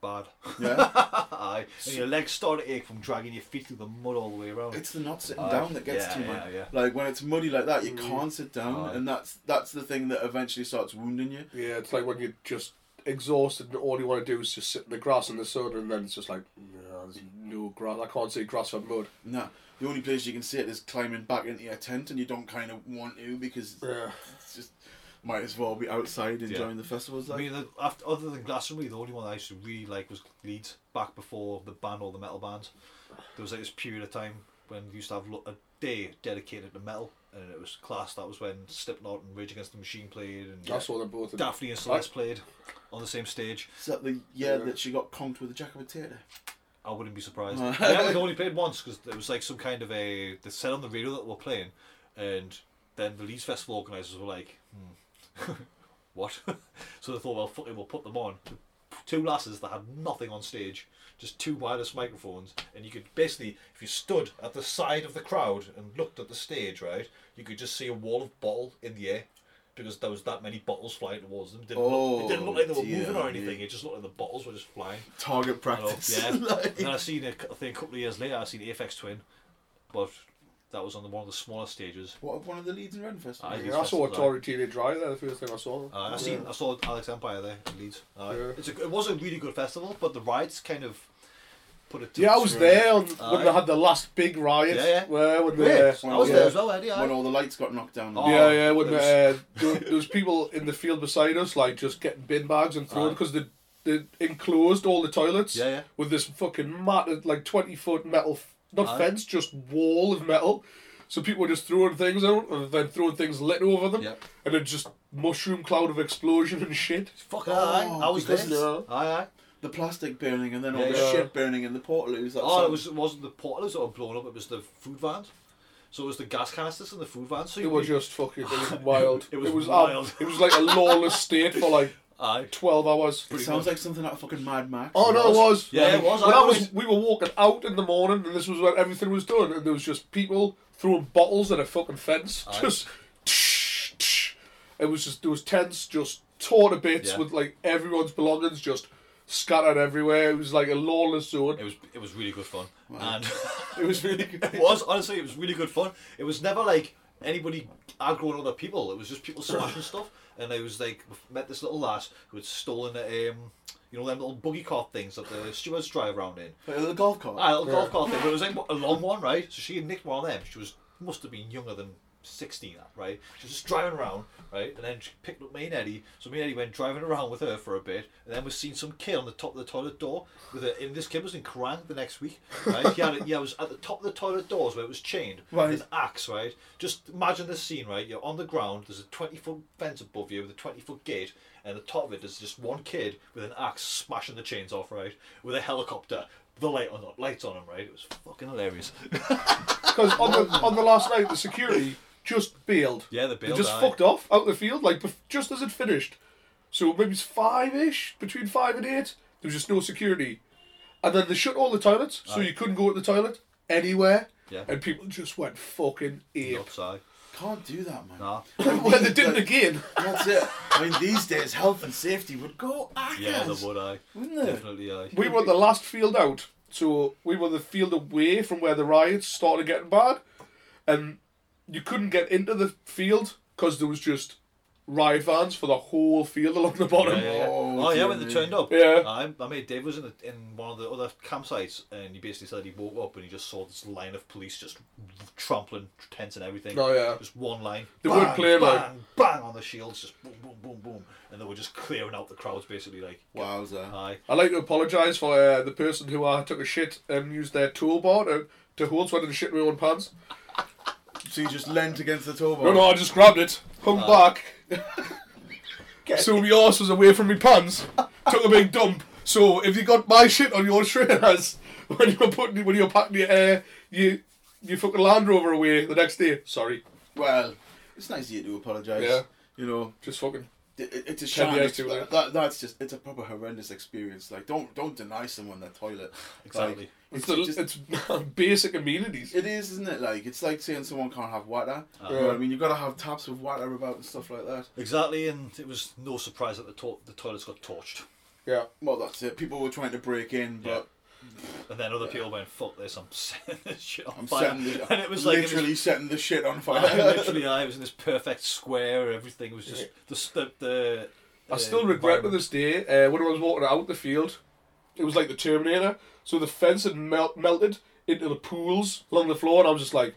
bad. Yeah. Aye. And your legs start to ache from dragging your feet through the mud all the way around. It's the not sitting Aye. down that gets Yeah, to you, yeah, yeah. Like when it's muddy like that, you can't sit down, Aye. and that's that's the thing that eventually starts wounding you. Yeah, it's like when you're just exhausted and all you want to do is just sit in the grass in the sun, and then it's just like, no, there's no grass. I can't see grass or mud. No, the only place you can see it is climbing back into your tent, and you don't kind of want to because Yeah. it's just might as well be outside enjoying the festivals. I mean, the, after, other than Glastonbury, the only one I used to really like was Leeds. Back before the ban all the metal bands, there was like this period of time when we used to have a day dedicated to metal, and it was class. That was when Slipknot and Rage Against the Machine played, and I saw them both. Daphne and Celeste played on the same stage. Is that the year that she got conked with a jack of a potato? I wouldn't be surprised. Yeah, they only played once because it was like some kind of a. They said on the radio that they were playing, and then the Leeds Festival organisers were like, hmm, "What?" so they thought, "Well, fuck it, we'll put them on." Two lasses that had nothing on stage, just two wireless microphones, and you could basically, if you stood at the side of the crowd and looked at the stage, right, you could just see a wall of bottle in the air. Because there was that many bottles flying towards them. It didn't, look, it didn't look like they were Oh, dear moving or me. anything. It just looked like the bottles were just flying. Target Oh, practice. yeah. Like- and then I seen it. I think a couple of years later, I seen Aphex Twin, but that was on the, one of the smaller stages. What one of the Leeds and Ren festivals? Aye, Yeah, I saw a Tory Teenage Drive there the first time I saw. Uh, I seen. I saw Alec Empire there in Leeds. Uh, Yeah. It's a, it was a really good festival, but the rides kind of put it. To Yeah, I was there on, when they had the last big riot. Yeah, yeah. Where when I was yeah. there as well, Eddie. When all the lights got knocked down. Oh, yeah, yeah. When was- uh, there, there was people in the field beside us, like just getting bin bags and throwing because they they enclosed all the toilets. Yeah, yeah. With this fucking matted like twenty foot metal, not Aye. fence, just wall of metal. So people were just throwing things out and then throwing things lit over them, Yep. and it just mushroom cloud of explosion and shit. Fuck aye, I was there. Aye, aye. The plastic burning and then all Yeah, the yeah. shit burning in the portaloos. That's Oh, it was it wasn't the portals that were blown up. It was the food vans. So it was the gas canisters and the food vans. So It was just fucking. It was wild. It was it was wild. it was like a lawless state for like aye. twelve hours. It sounds like something out of fucking Mad Max. Oh no, it was. Yeah, it was. When I I was, was- we were walking out in the morning, and this was where everything was done, and there was just people throwing bottles at a fucking fence. Aye. Just, tsh, tsh. it was just there was tents just torn to bits Yeah. with like everyone's belongings just scattered everywhere. It was like a lawless zone. It was it was really good fun, and It was really good. it was honestly it was really good fun. It was never like anybody aggroing other people. It was just people smashing stuff, and I was like met this little lass who had stolen a, um, you know, them little buggy cart things that the stewards drive around in. Like a little golf cart. Ah, a little golf cart thing, but it was like a long one, right? So she had nicked one of them. She was must have been younger than 16, right? She was just driving around, right? And then she picked up me and Eddie. So me and Eddie went driving around with her for a bit. And then we seen some kid on the top of the toilet door. with a, And this kid was in Kerrang the next week, right? He had it, yeah, it was at the top of the toilet doors where it was chained. Right. With an axe, right? Just imagine this scene, right? You're on the ground, there's a 20 foot fence above you with a 20 foot gate. And the top of it is just one kid with an axe smashing the chains off, right? With a helicopter. The light on, lights on him, right? It was fucking hilarious. Because on the on the last night, the security just bailed. Yeah, they They bailed, just aye. fucked off out the field, like just as it finished. So maybe it's five ish, between five and eight. There was just no security, and then they shut all the toilets, so Aye. you couldn't go to the toilet anywhere. Yeah. And people just went fucking ape. Nuts, aye. Can't do that, man. Nah. well, they did it again. That's it. I mean, these days, health and safety would go ackers. Yeah, they would, aye. Wouldn't they? Definitely, aye. We were the last field out, so we were the field away from where the riots started getting bad, and you couldn't get into the field because there was just riot vans for the whole field along the bottom. Yeah, yeah, yeah. Oh, Oh, yeah, when they turned up. Yeah. I, I made Dave was in, the, in one of the other campsites, and he basically said he woke up and he just saw this line of police just trampling tents and everything. Oh, yeah. Just one line. They bang, weren't clear, bang, like- bang on the shields, just boom, boom, boom, boom, and they were just clearing out the crowds basically. Like, Wowza. aye. I'd like to apologise for uh, the person who uh, took a shit and used their towbar to, to hold so I didn't shit in my own pants. So you just leant against the towbar. No, no, I just grabbed it, hung back. so my arse was away from my pants, took a big dump. So if you got my shit on your trainers when you're putting when you're packing your uh, you you fucking Land Rover away the next day, sorry, Well, it's nice of you to apologise. Yeah. You know, just fucking it, it- it's a Ten shame. years that, that's just it's a proper horrendous experience. Like, don't don't deny someone their toilet. Exactly. Like, it's, it's, the, just, it's basic amenities. it is, isn't it? Like, it's like saying someone can't have water. Uh-huh. You know what I mean, you've got to have taps with water about and stuff like that. Exactly, and it was no surprise that the, to- the toilets got torched. Yeah, Well, that's it. People were trying to break in, but And then other people went, fuck this, I'm setting this shit on I'm fire. setting the, and it was like, it was- literally setting the shit on fire. literally, I was in this perfect square. Everything was just the the. the I uh, still regret to this day uh, when I was walking out the field. It was like the Terminator. So the fence had melt- melted into the pools along the floor, and I was just like,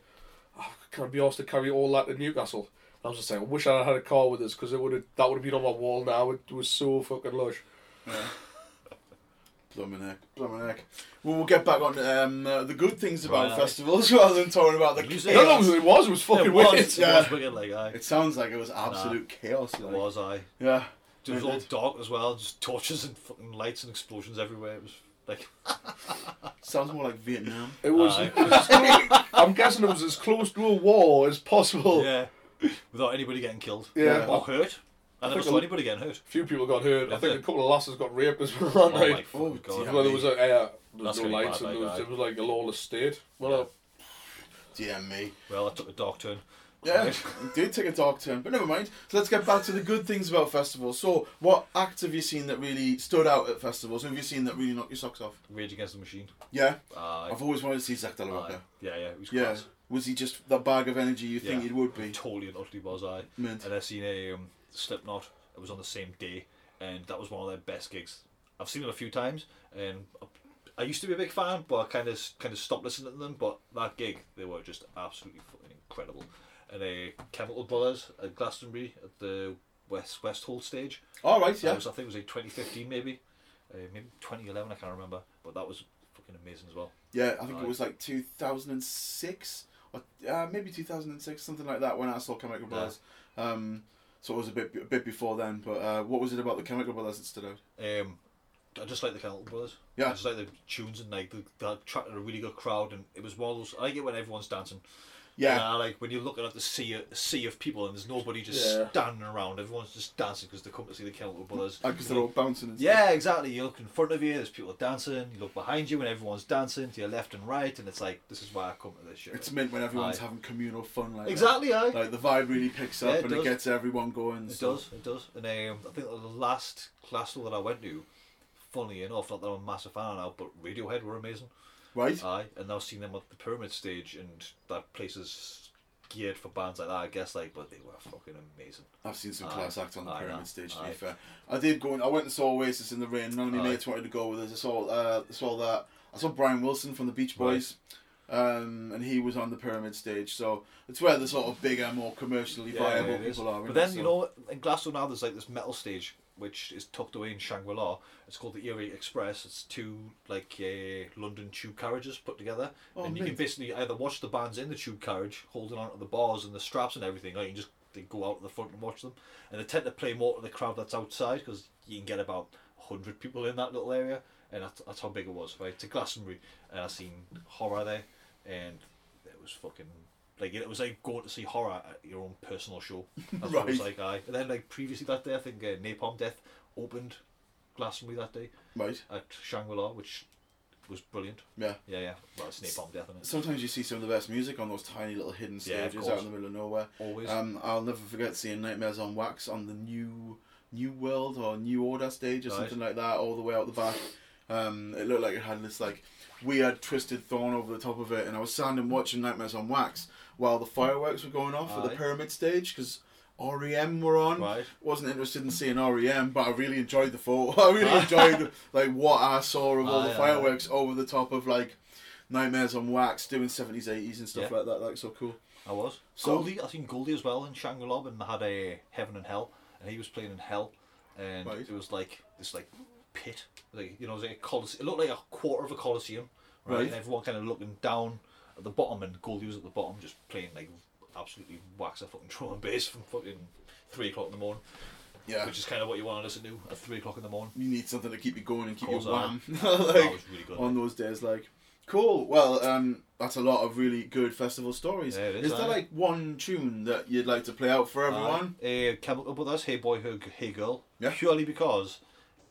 oh, "Can I be asked to carry all that to Newcastle?" I was just saying, "I wish I had a car with us because it would have that would have been on my wall now. It was so fucking lush." Blumming heck, blumming heck. Well, we'll get back on um, uh, the good things about Right. festivals rather than talking about the Music. No, chaos. no, it was. It was fucking It was, wicked. it Yeah. was wicked, like, aye. It sounds like it was absolute chaos. Like. It was, I. Yeah. It was all dark as well, just torches and fucking lights and explosions everywhere. It was like, Sounds more like Vietnam. It was. Aye. it was close, I'm guessing it was as close to a war as possible. yeah, without anybody getting killed Yeah. or hurt. I never think saw a- anybody getting hurt. A few people got hurt. I think they? a couple of lasses got raped as well. Oh that my night. Oh, god! Well, there was a uh, there was no gonna lights and there was, it was like a lawless state. Well, Dear me. Well, I took a dark turn. Yeah, it did take a dark turn, but never mind. So let's get back to the good things about festivals. So, what acts have you seen that really stood out at festivals? Who have you seen that really knocked your socks off? Rage Against the Machine. Yeah, Aye. I've always wanted to see Zach De La Aye. Rocha. Yeah, yeah, it was Yeah, class. was he just the bag of energy you think Yeah. he would be? Totally and utterly was I. Mint. And I seen a um, Slipknot. It was on the same day, and that was one of their best gigs. I've seen them a few times, and I used to be a big fan, but I kind of kind of stopped listening to them. But that gig, they were just absolutely fucking incredible. And a Chemical Brothers at Glastonbury at the West West Holts stage. All right, yeah. was, I think it was like 2015 maybe, uh, maybe 2011. I can't remember, but that was fucking amazing as well. Yeah, I think it was like 2006 or uh, maybe 2006, something like that, when I saw Chemical Brothers. Um, so it was a bit a bit before then. But uh, what was it about the Chemical Brothers that stood out? Um, I just like the Chemical Brothers. Yeah. I just like the tunes and like the, they attracted a really good crowd, and it was one of those. I like it when everyone's dancing. Yeah. And I like when you're looking at the sea of, sea of people and there's nobody just Yeah. standing around. Everyone's just dancing because they come to see the Chemical Brothers. Because they're all bouncing and stuff. Yeah, exactly. You look in front of you, there's people dancing. You look behind you, and everyone's dancing to your left and right, and it's like this is why I come to this show. It's meant when everyone's Aye. having communal fun like that. Exactly, aye. Like the vibe really picks up Yeah, it and it gets everyone going. It so- does, it does. And um, I think the last class that I went to, funnily enough, not that I'm a massive fan now, but Radiohead were amazing. Right? Aye, and now seeing them at the Pyramid stage, and that place is geared for bands like that, I guess. Like, but they were fucking amazing. I've seen some Aye. class acts on the Aye, pyramid no. stage. To be fair, I did go. And, I went and saw Oasis in the rain. None of my Aye. mates wanted to go with us. I saw. Uh, I saw that. I saw Brian Wilson from the Beach Boys. Um, and he was on the pyramid stage, so it's where the sort of bigger, more commercially viable it is. people are. But then So- you know, in Glasto now there's like this metal stage which is tucked away in Shangri La. It's called the Earache Express. It's two like uh, London tube carriages put together, Oh, and you can basically either watch the bands in the tube carriage holding on to the bars and the straps and everything, or you can just they go out to the front and watch them. And they tend to play more to the crowd that's outside because you can get about hundred people in that little area, and that's, that's how big it was. Right to Glastonbury, and I seen horror there, and it was fucking like it was like going to see horror at your own personal show. That's what it was Right. like. Aye. And then like previously that day, I think uh, Napalm Death opened Glastonbury that day right. at Shangri La, which was brilliant. Yeah. Yeah, yeah. Well, it's Napalm Death, isn't it? Sometimes you see some of the best music on those tiny little hidden Yeah, of stages out course. in the middle of nowhere. Always. Um, I'll never forget seeing Nightmares on Wax on the new New World or New Order stage or Right. something like that, all the way out the back. Um, it looked like it had this like weird twisted thorn over the top of it, and I was standing watching Nightmares on Wax while the fireworks were going off at the pyramid stage because REM were on. Right. Wasn't interested in seeing REM, but I really enjoyed the photo. I really enjoyed like what I saw of all Aye, the aye, fireworks over the top of like Nightmares on Wax, doing seventies, eighties, and stuff Yeah. like that. Like so cool. I was. So- Goldie, I seen Goldie as well in Shangri La and they had a Heaven and Hell, and he was playing in Hell, and Right. it was like this like pit, like you know, it was like a colise- It looked like a quarter of a coliseum, right? Right. And everyone kind of looking down at the bottom, and Goldie was at the bottom, just playing like absolutely wax a fucking drum and bass from fucking three o'clock in the morning, Yeah. which is kind of what you want to listen to at three o'clock in the morning. you need something to keep you going and keep you aye. warm. That was really good. on those days, like cool. Well, um, that's a lot of really good festival stories. Yeah, is, is there like one tune that you'd like to play out for everyone? Uh, Chemical Brothers, Hey Boy, Hey, hey Girl. Yeah. Purely because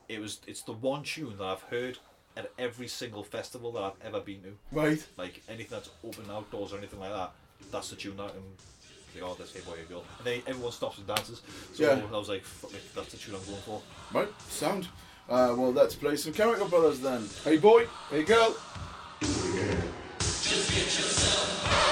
it was it's the one tune that I've heard at every single festival that I've ever been to. Right. Like anything that's open outdoors or anything like that, that's the tune that and they oh this Hey Boy, Hey Girl. And then everyone stops and dances. So Yeah. I was like, fuck it, that's the tune I'm going for. Right. Sound. Uh, well, let's play some Chemical Brothers then. Hey boy, hey girl. Just get yourself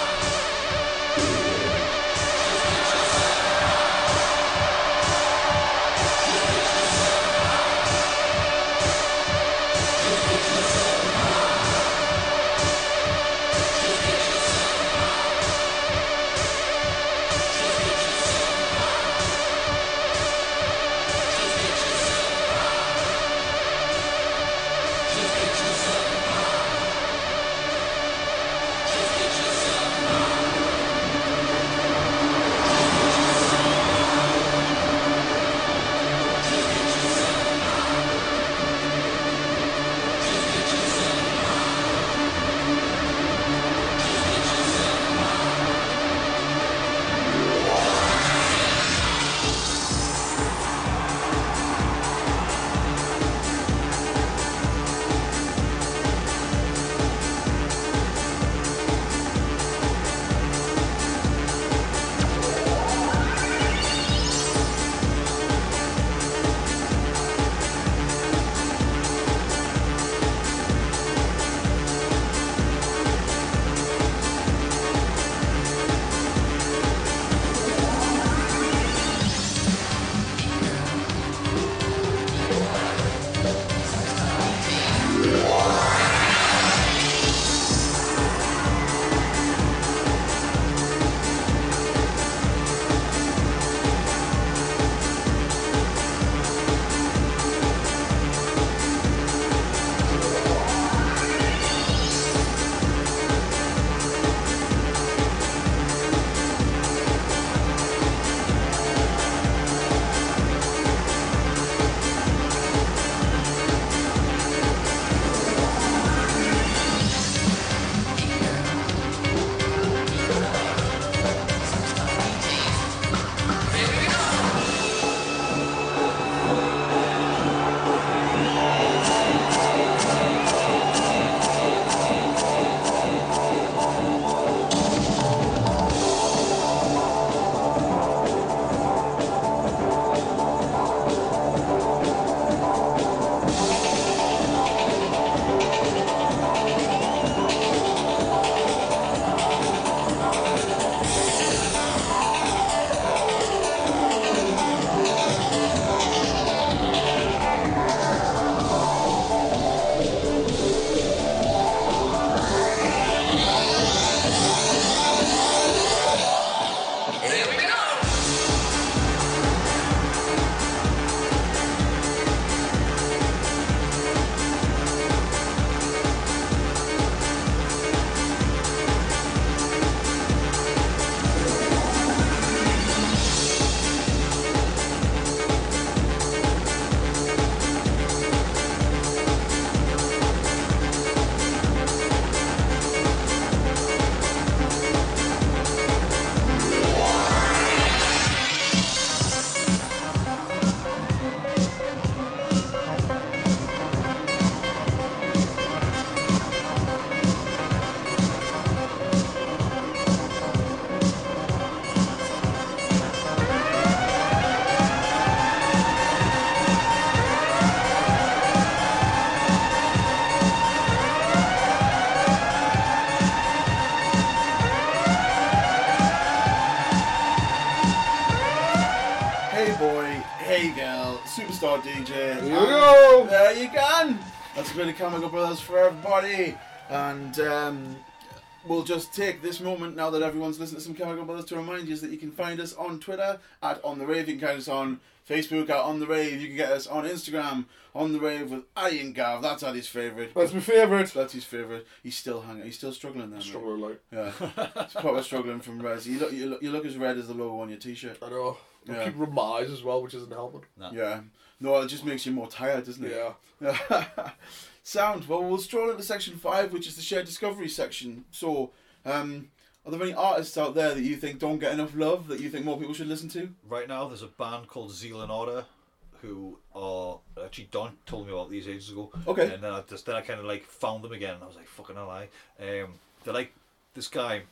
DJ. Here we go. There you can. That's a bit of Chemical Brothers for everybody. And um, we'll just take this moment now that everyone's listening to some Chemical Brothers to remind you that you can find us on Twitter at On The Rave. You can find us on Facebook at On The Rave. You can get us on Instagram On The Rave with Ian Gav. That's Addy's favourite. That's my favourite. That's his favourite. He's still hanging. He's still struggling there. Struggling like. Yeah, it's proper struggling from Res. You look, you look, you look as red as the logo on your t-shirt. I know. I Yeah. keep remise as well, which isn't helping. Yeah. No, it just makes you more tired, doesn't it? Yeah. Sound. Well, we'll stroll into section five, which is the shared discovery section. So, um, are there any artists out there that you think don't get enough love that you think more people should listen to? Right now, there's a band called Zeal and Ardor, who are actually Don told me about these ages ago. Okay. And then I just then I kind of like found them again, and I was like, fucking hell, I. Um, they're like this guy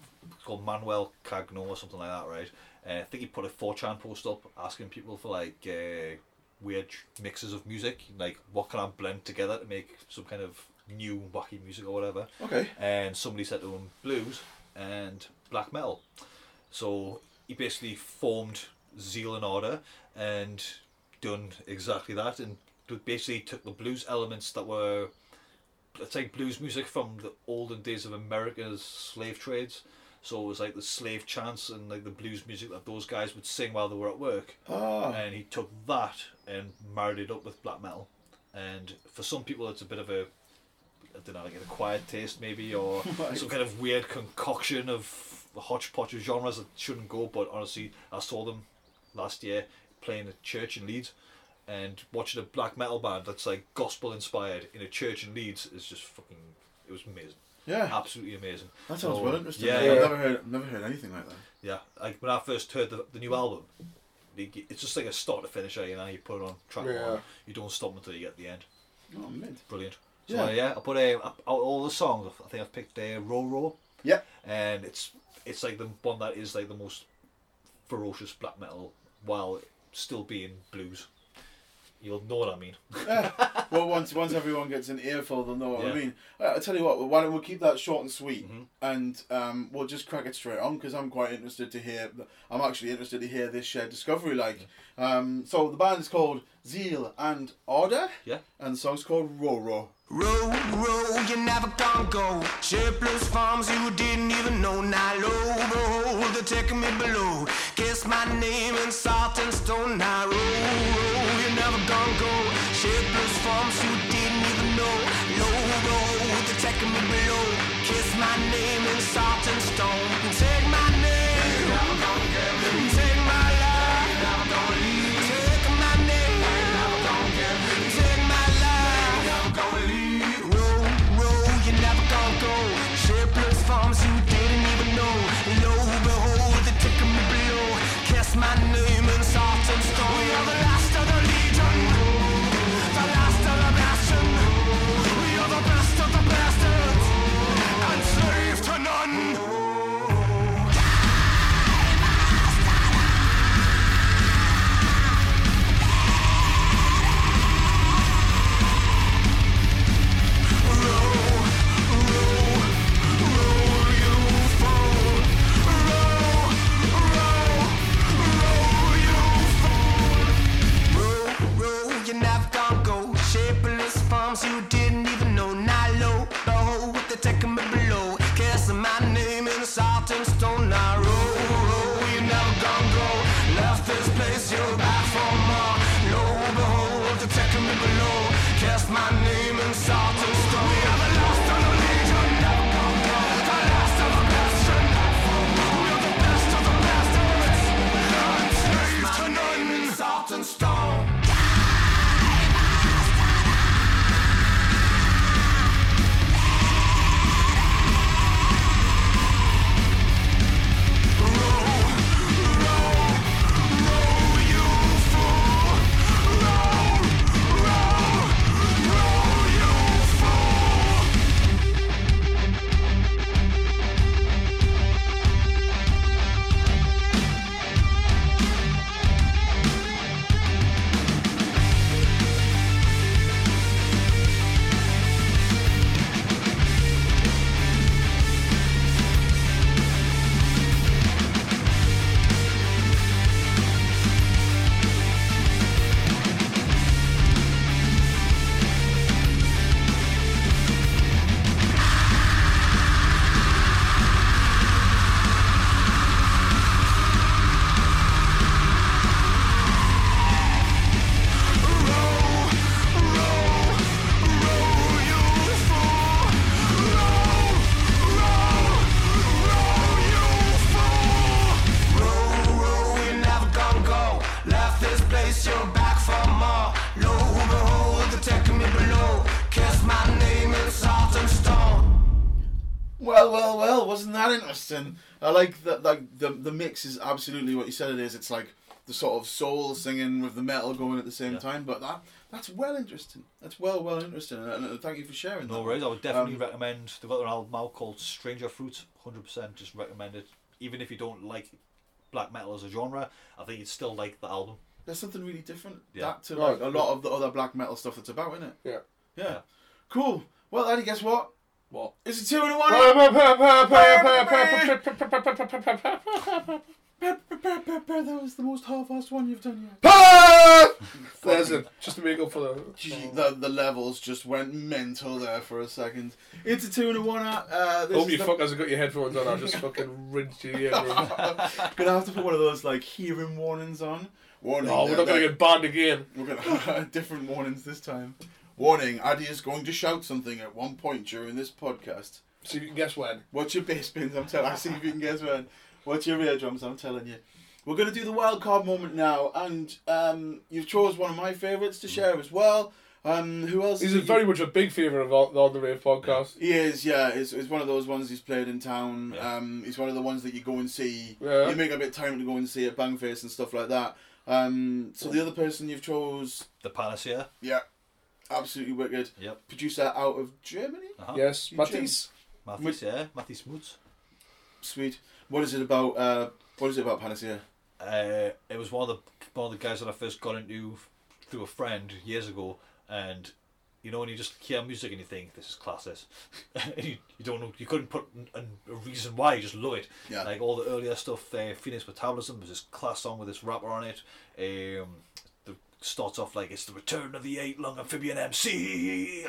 called Manuel Gagneux or something like that, right? Uh, I think he put a 4chan post up asking people for like uh, weird mixes of music, like what can I blend together to make some kind of new wacky music or whatever. Okay. And somebody said to him blues and black metal. So he basically formed Zeal and Ardor and done exactly that and basically took the blues elements that were let's say blues music from the olden days of America's slave trades. So it was like the slave chants and like the blues music that those guys would sing while they were at work. Ah. And he took that and married it up with black metal. And for some people, it's a bit of a I don't know, like an acquired taste maybe, or Right. some kind of weird concoction of a hodgepodge of genres that shouldn't go. But honestly, I saw them last year playing at church in Leeds, and watching a black metal band that's like gospel inspired in a church in Leeds is just fucking. It was amazing. Yeah. absolutely amazing. That sounds So, well interesting. Yeah, I've never heard, never heard anything like that. Yeah, like when I first heard the, the new album, it's just like a start to finish, eh, you know, you put it on track Yeah. one, you don't stop until you get the end. Oh, mint. Brilliant. So Yeah. yeah, yeah I put a, out all the songs. I think I've picked a Row Row. Yeah. And it's it's like the one that is like the most ferocious black metal while still being blues. You'll know what I mean. well, once once everyone gets an earful, they'll know what I Yeah. Mm-hmm. mean. Uh, I tell you what, why don't we keep that short and sweet, and um, we'll just crack it straight on because I'm quite interested to hear. I'm actually interested to hear this shared discovery. Like, um, so the band is called Zeal and Ardor. Yeah. And the song's called Roro. Row, row, you never gonna go. Shapeless farms you didn't even know. Now low, behold, they're taking me below. Kiss my name in salt and stone. Now row, row, you never gonna go. Shapeless farms you songs you didn't even know. Nilo, the hole with the tech and below. Kissing my name in the salt and stone. That interesting? I like that. Like the the mix is absolutely what you said it is. It's like the sort of soul singing with the metal going at the same time. But that that's well interesting. That's well, well interesting. And, and thank you for sharing. No that. worries. I would definitely Um, recommend. They've got an album out called Stranger Fruit. Hundred percent, just recommend it. Even if you don't like black metal as a genre, I think you'd still like the album. There's something really different Yeah. that to Right. like a lot of the other black metal stuff that's about, isn't it? Yeah. Yeah. Yeah. Cool. Well, Eddie, guess what? What? It's a two and a one. That was the most half-assed one you've done yet. There's it. Just to make up for the. Gee, the, the levels just went mental there for a second. It's a two and a one. Uh, this Hope is you the- fuckers have got your headphones on. I'll just fucking rinse you in. Gonna have to put one of those like hearing warnings on. Warning. Oh, we're not going to get banned again. We're gonna different warnings this time. Warning: Addy is going to shout something at one point during this podcast. See if you can guess when. Watch your bass pins? I'm telling. I see if you can guess when. Watch your ear drums? I'm telling you. We're gonna do the wild card moment now, and um, you've chose one of my favourites to share as well. Um, who else? He's is a it? very much a big favourite of all- the On the Rave podcast. He is, yeah. It's, it's one of those ones he's played in town. Um, he's one of the ones that you go and see. Yeah. You make a bit of time to go and see at Bangface and stuff like that. Um, so the other person you've chose, The Panacea. yeah, absolutely wicked. Yep. Producer out of Germany. Uh-huh. Yes, You Matisse. Yeah. Mathis Mootz. Sweet. What is it about? Uh, what is it about Panacea? Uh, it was one of the one of the guys that I first got into through a friend years ago, and you know when you just hear music and you think this is classes, and you, you don't know you couldn't put a, a reason why you just love it. Yeah. Like all the earlier stuff, uh, Phoenix Metabolism was this class song with this rapper on it. Um, the starts off like it's the return of the eight lung amphibian MC,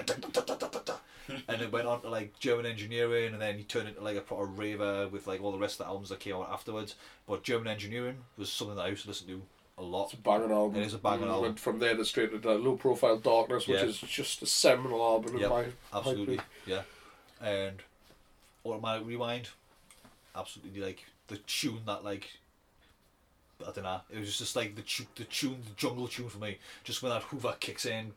and it went on to like German engineering, and then he turned into like a proper raver with like all the rest of the albums that came out afterwards. But German engineering was something that I used to listen to a lot. It's a banging album. It is a banging Mm, album. Went from there to straight to Low Profile Darkness, which Yeah. is just a seminal album in Yep, my absolutely, my yeah. And automatic rewind, absolutely like the tune that like I don't know. It was just like the tu- the tune, the jungle tune for me. Just when that Hoover kicks in,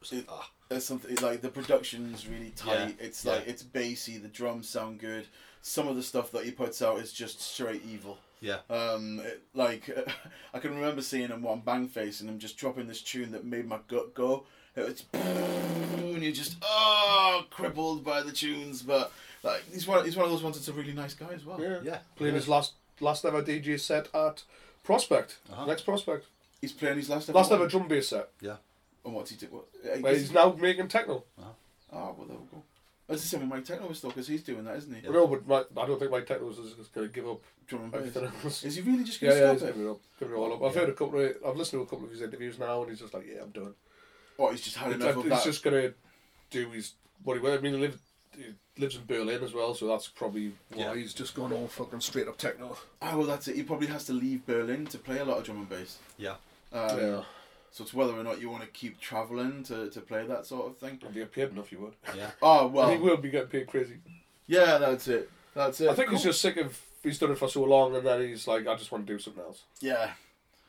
it's like, ah, There's something like the production's really tight. Yeah, It's yeah. like it's bassy. The drums sound good. Some of the stuff that he puts out is just straight evil. yeah, Um, it, like I can remember seeing him on Bangface and him just dropping this tune that made my gut go. It was and you're just oh crippled by the tunes, but like he's one he's one of those ones that's a really nice guy as well. yeah. yeah. Playing his last last ever DJ set at Prospect. Uh-huh. Next Prospect. He's playing his last ever. Last ever drum bass set. yeah. And what's he doing? What? Where he's now making techno. Oh well, there we go. That's the same with Mike Techno still because he's doing that, isn't he? No, but I don't think Mike Techno is going to give up Drum and bass. Is he really just Yeah, going to yeah, he's stop it? giving it up, giving it all up. I've heard a couple of, I've listened to a couple of his interviews now, and he's just like, yeah, I'm done. Oh, he's just had enough like, of he's that. just gonna do his what he. I mean, he, he lives in Berlin as well, so that's probably why Yeah. he's just gone all fucking straight up techno. Oh well, that's it. He probably has to leave Berlin to play a lot of drum and bass. Yeah. Um, yeah, So it's whether or not you want to keep travelling to, to play that sort of thing. if you get paid enough, you would. Yeah. Oh and well, he will be getting paid crazy. yeah, that's it. That's it. I think he's just sick of. He's done it for so long, and then he's like, I just want to do something else. yeah.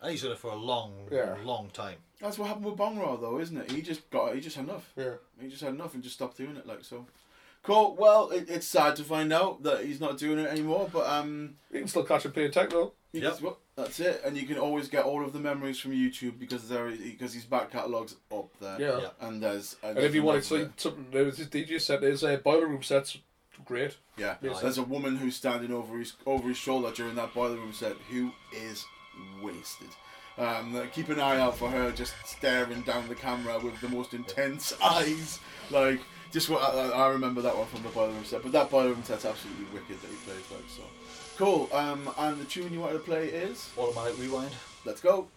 And he's done it for a long, Yeah. long time. That's what happened with Bong-Ra though, isn't it? He just got he just had enough. Yeah. He just had enough and just stopped doing it. Like so. Cool. Well, it, it's sad to find out that he's not doing it anymore, but um, You can still catch him playing techno. you Yep. can- well, that's it. And you can always get all of the memories from YouTube because there because his back catalogue's up there. Yeah. Yeah. And there's And if you wanted to see something, there was his DJ set. His uh, boiler room sets great. Yeah, Yes. there's a woman who's standing over his over his shoulder during that boiler room set who is wasted. Um, keep an eye out for her, just staring down the camera with the most intense eyes. Like, just what I, I remember that one from the boiler room set. But that boiler room set's absolutely wicked that he plays like so. Cool. Um, and the tune you wanted to play is Automatic rewind. Let's go.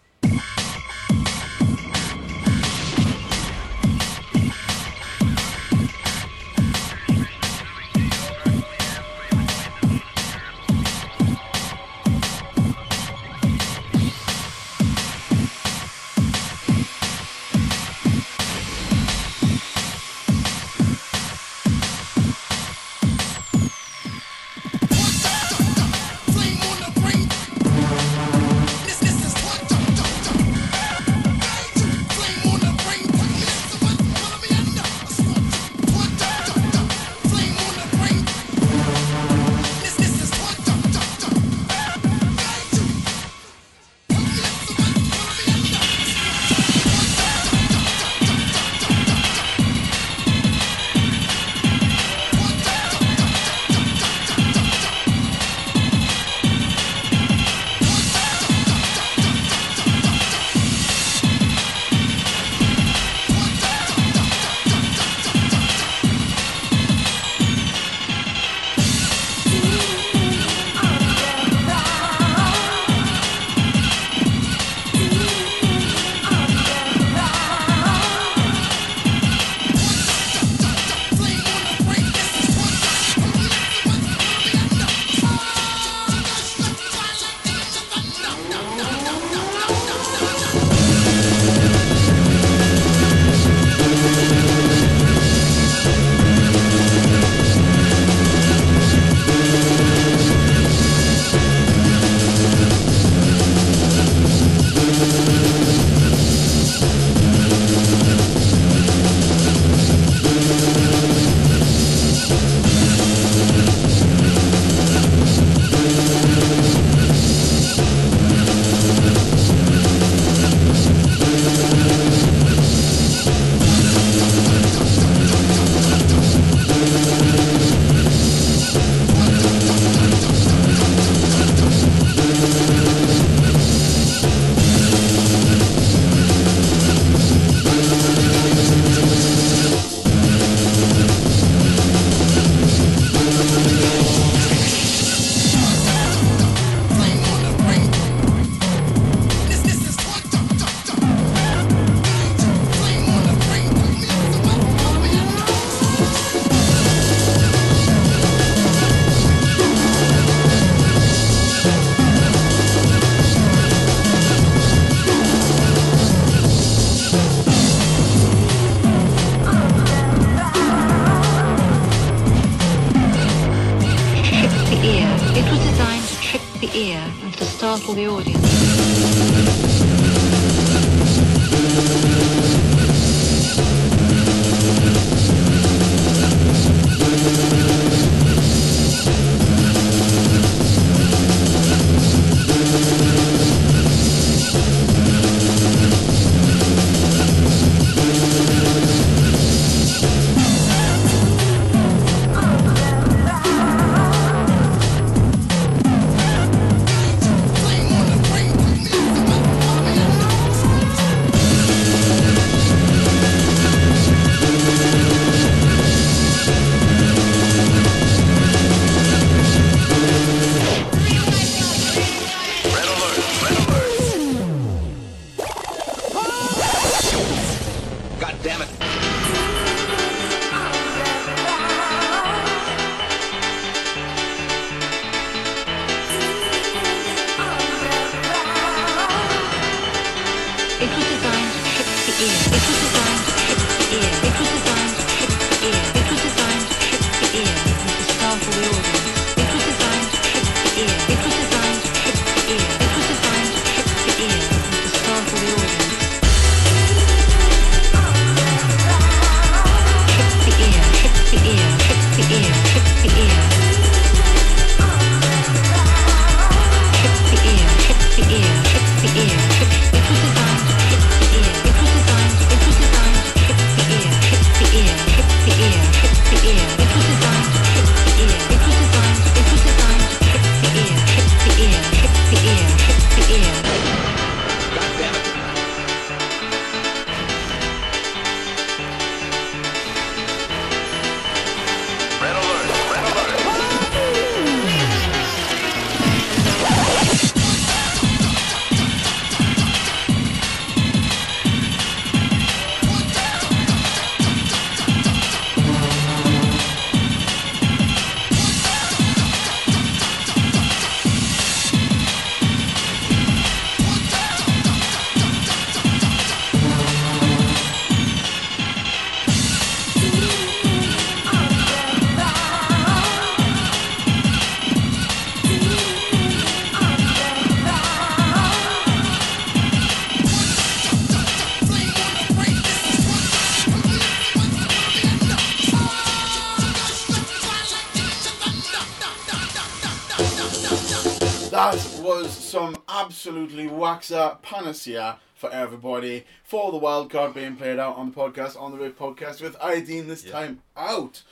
Absolutely waxer panacea for everybody for the wild card being played out on the podcast, on the Rave podcast with Ideen this time out.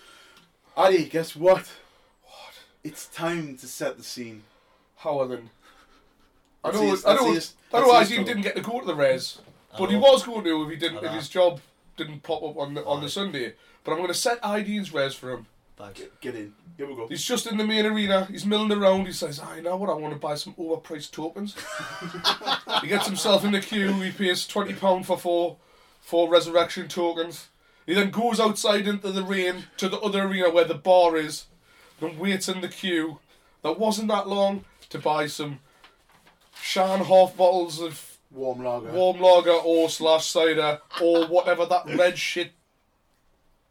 Addy, guess what? What? It's time to set the scene. How then? I know, his- I know, his- know his didn't get to go to the res, but he was going to if he didn't, if his job didn't pop up on the on the Sunday. But I'm going to set Ideen's res for him. Thanks. Get in. Here we go. He's just in the main arena. He's milling around. He says, "I know what I want to buy some overpriced tokens." he gets himself in the queue. He pays twenty pound for four four resurrection tokens. He then goes outside into the rain to the other arena where the bar is, and waits in the queue. That wasn't that long to buy some Shan half bottles of Warm lager. warm lager or slash cider or whatever that red shit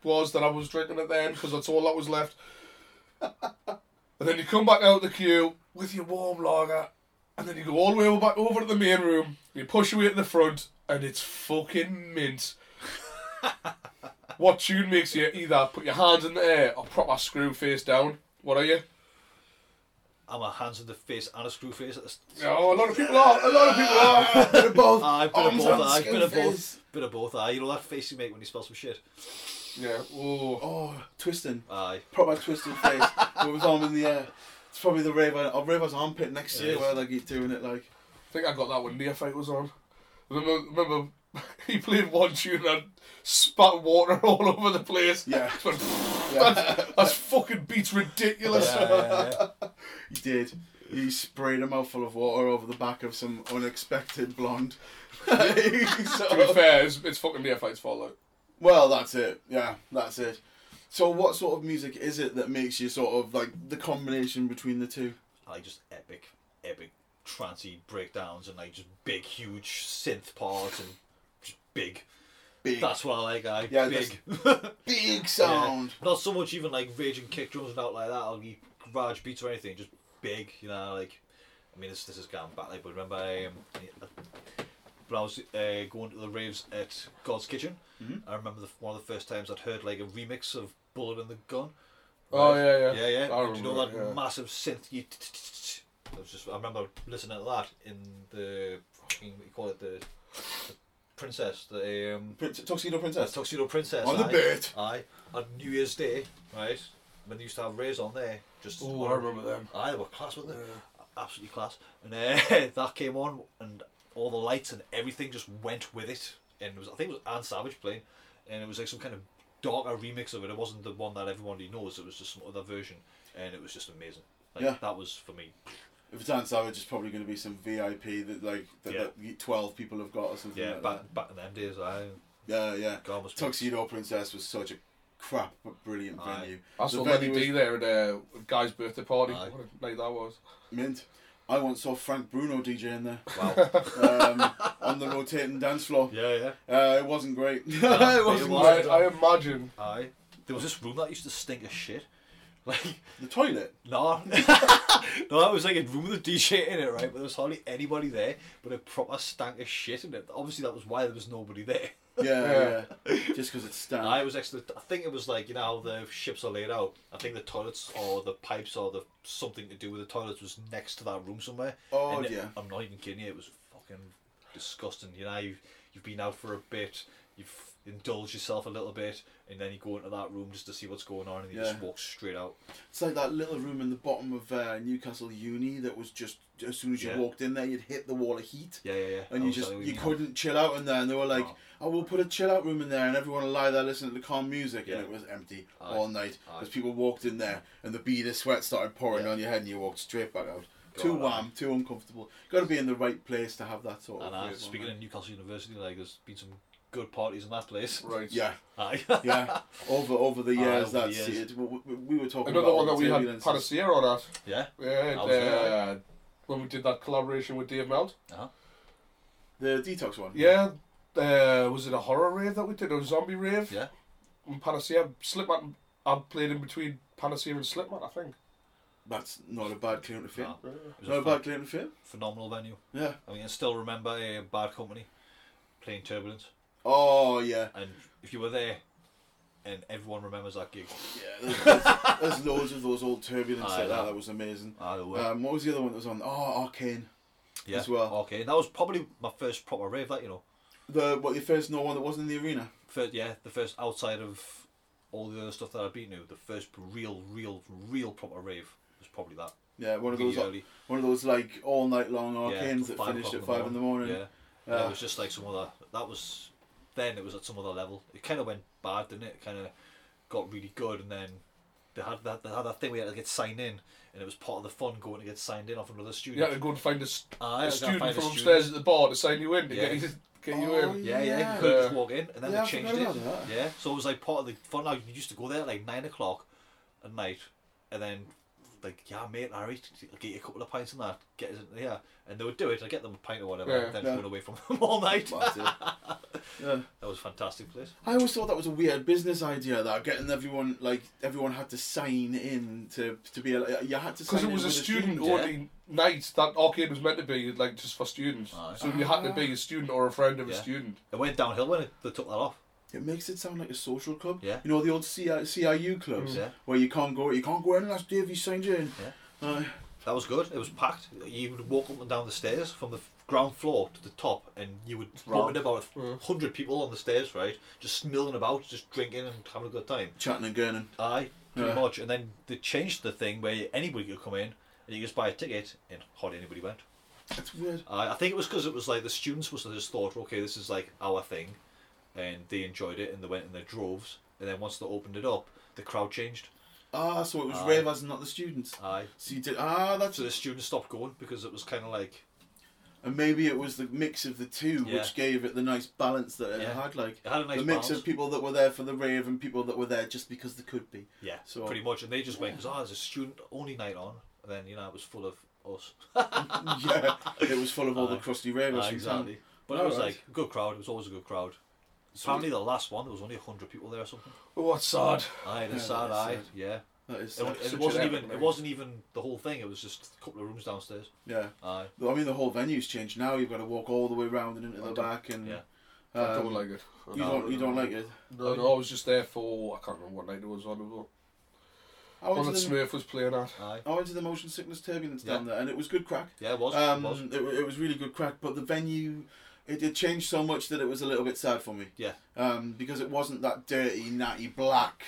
was that I was drinking at the end because that's all that was left. And then you come back out the queue with your warm lager, and then you go all the way back over to the main room. You push your way to the front, and it's fucking mint. what tune makes you either put your hands in the air or prop proper screw face down? What are you? I'm a hands in the face and a screw face. at the s- Oh, a lot of people are. A lot of people are. Bit of both. Aye, bit of Arms both. and Aye, bit of skin both. face. Bit of both. Aye, you know that face you make when you spell some shit. Yeah. Oh. Oh, twisting. Aye. Proper twisted face with his arm in the air. It's probably the Raver, or Raver's armpit next to It you is. where they keep doing it like. I think I got that when Neophyte was on. Remember, remember he played one tune and spat water all over the place. Yeah. But that's, that's fucking beats ridiculous. Yeah, yeah, He did. He sprayed a mouthful of water over the back of some unexpected blonde. to be so, fair, it's, it's fucking Neophyte's fault. Well, that's it. Yeah, that's it. So, what sort of music is it that makes you sort of like the combination between the two? I like just epic, epic, trancy breakdowns and like just big, huge synth parts and just big. Big, That's what I like. I Yeah, big. big sound. Yeah. Not so much even like raging kick drums and out like that. I'll be garage beats or anything. Just big, you know, like I mean, this, this is going back, like, but remember, um, when I was uh, going to the raves at Godskitchen, Mhm. I remember the, one of the first times I'd heard like a remix of Bullet in the Gun. Oh, yeah, yeah. yeah, yeah. I And you know remember that yeah. massive synth. You I was just, I remember listening to that in the fucking, what you call it, the, the Princess, the um, Prin- Tuxedo Princess. Tuxedo Princess. On the bit. Aye, on New Year's Day, right? When they used to have rays on there, just. Oh, I remember them. Aye, they were class, weren't they? Absolutely class. And uh, that came on, and all the lights and everything just went with it. And it was, I think it was Anne Savage playing, and it was like some kind of darker remix of it. It wasn't the one that everybody knows. It was just some other version, and it was just amazing. Like, Yeah. that was for me. If it's Anne Savage, it's probably going to be some VIP that like that, Yeah. that twelve people have got or something Yeah, like back that. back in them days, I Yeah, yeah. God must be- Tuxedo Princess was such a crap but brilliant Aye. venue. I saw venue Lenny Dee there at uh, a guy's birthday party. Aye. What a night that was. Mint. I once saw Frank Bruno DJ in there. Wow. um, on the rotating dance floor. Yeah, yeah. Uh, it wasn't great. it it wasn't wasn't. great. I, I imagine. Aye. There was this room that used to stink of shit. Like The toilet. no, no, that was like a room with a DJ in it, right? But there was hardly anybody there, but a proper stank of shit in it. Obviously, that was why there was nobody there. Yeah, yeah. Just because it's stank. I was actually, I think it was like you know how the ships are laid out. I think the toilets or the pipes or the something to do with the toilets was next to that room somewhere. Oh, And it- yeah. I'm not even kidding you. It was fucking disgusting. You know, you've you've been out for a bit, you've indulged yourself a little bit, and then you go into that room just to see what's going on, and you just walk straight out. It's like that little room in the bottom of uh, Newcastle Uni that was just as soon as you Yeah. walked in there, you'd hit the wall of heat. Yeah, yeah, yeah. And I you just you you. couldn't chill out in there, and they were like, No. "Oh, we'll put a chill out room in there, and everyone will lie there listening to the calm music," Yeah. and it was empty Aye. all night because people walked in there, and the bead of sweat started pouring Yeah. on your head, and you walked straight back out. God, too warm, too uncomfortable. Got to be in the right place to have that sort And of. uh, speaking of Newcastle University, like there's been some good parties in that place. Right. yeah, Aye. yeah, over over the years, over the that's years. it. We, we- we were talking Another about one that we had. Panacea on at. yeah. Yeah, I was there, uh, when we did that collaboration with Dave Melt. Uh-huh. The detox one. Yeah, uh, was it a horror rave that we did or a zombie rave? Yeah. And Panacea, Slipmat, I played in between Panacea and Slipmat, I think. That's not a bad claim to fame. No. Not a a bad claim to fame. phenomenal venue. Yeah. I mean, I still remember a bad company playing Turbulence, Oh yeah. and if you were there, and everyone remembers that gig. Yeah, there's, there's, there's loads of those old turbulence like that. that- That was amazing. There were. Um, what was the other one that was on? Oh, Arcane. yeah. as well. Okay, that was probably my first proper rave. That you know, The what your first no one that wasn't in the arena. first yeah, the first outside of all the other stuff that I've been to, the first real, real, real proper rave was probably that. Yeah, one of those early. one of those like all night long Yeah, arcanes till that finished at five in the morning. Yeah, Yeah. It was just like some other. That was then. It was at some other level. It kind of went bad, didn't it? Kind of got really good, and then they had that. They had that thing where you had to get signed in, and it was part of the fun going to get signed in off another student. Ah, you had to go and find a, s- Aye, I a was gonna student find a from student. upstairs at the bar to sign you in to Yeah. get you, get you Oh, in. Yeah, yeah, Yeah. you couldn't just Yeah. walk in, and then Yeah, they changed it. Yeah, so it was like part of the fun. Now you used to go there at like nine o'clock at night, and then like, yeah, mate, Harry, I'll get you a couple of pints and that, get us in here, and they would do it. I'd get them a pint or whatever, Yeah. and then Yeah. run away from them all night. That's it. yeah. That was a fantastic place. I always thought that was a weird business idea that getting everyone like everyone had to sign in to to be a, you had to sign Because it in was a with student student. only night that Arcane was meant to be like just for students. Aye. So you had to be a student or a friend of a Yeah. student. It went downhill when it, they took that off. It makes it sound like a social club. Yeah. You know the old CI, CIU clubs mm. Yeah. where you can't go you can't go in unless Davey signed you in. Yeah. Aye. That was good. It was packed. You would walk up and down the stairs from the ground floor to the top, and you would bump about a mm. hundred people on the stairs, right? Just milling about, just drinking and having a good time. chatting and gurning. Aye, pretty Yeah. much. And then they changed the thing where anybody could come in and you just buy a ticket, and hardly anybody went. That's weird. I I think it was because it was like the students must have just thought, okay, this is like our thing, and they enjoyed it, and they went in their droves. And then once they opened it up, the crowd changed. Ah, so it was Aye. ravers and not the students. Aye. So you did ah that's So the students stopped going because it was kind of like and maybe it was the mix of the two Yeah. which gave it the nice balance that it Yeah. had like it had a nice the mix balance. of people that were there for the rave and people that were there just because they could be. Yeah, So- pretty much. And they just went because oh, there's a student only night on, and then you know it was full of us. yeah, it was full of all the crusty ravers from exactly. town. But it All was like a good crowd. It was always a good crowd. Apparently, the last one there was only hundred people there or something. Oh, what's sad. Aye, the Yeah, sad that's eye. sad. Yeah. That is, It, it wasn't even. epic It wasn't even the whole thing. It was just a couple of rooms downstairs. yeah. Aye. I mean, the whole venue's changed now. You've got to walk all the way around and into the back, and Yeah. I um, don't like it. you don't you don't like it. No, no, I was just there for I can't remember what night it was on. It was I went, One to that the, Smurf was playing at. Aye. I went to the motion sickness turbulence Yeah. down there, and it was good crack. Yeah, it was. Um, it was. it, it was really good crack, but the venue, it, it changed so much that it was a little bit sad for me. Yeah. Um, because it wasn't that dirty, natty black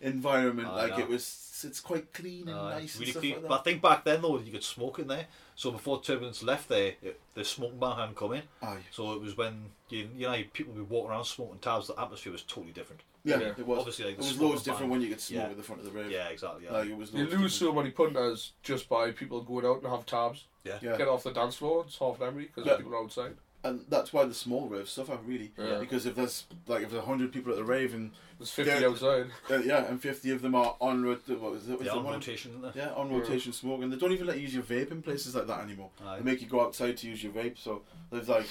environment. I like know. it was, it's quite clean and Aye, nice really and stuff clean. like But I think back then though you could smoke in there. So before Turbulence left there, it, the smoking ban hadn't come in. Aye. So it was when you, you know people would walk around smoking tabs. The atmosphere was totally different. Yeah, Yeah. it was. Obviously, like, it was loads different ban. when you could smoke Yeah. at the front of the rave. Yeah, exactly. Yeah. Like it was. You lose different. so many punters just by people going out and have tabs. yeah. Yeah. Get off the dance floor. It's half an empty because Yeah. people are outside. And that's why the small raves suffer really. Yeah. Because if there's like if there's hundred people at the rave and There's 50 outside. uh, yeah, and fifty of them are on what is it? Yeah, on one- rotation. Yeah, on rotation smoking. They don't even let you use your vape in places like that anymore. Aye. They make you go outside to use your vape. So there's like,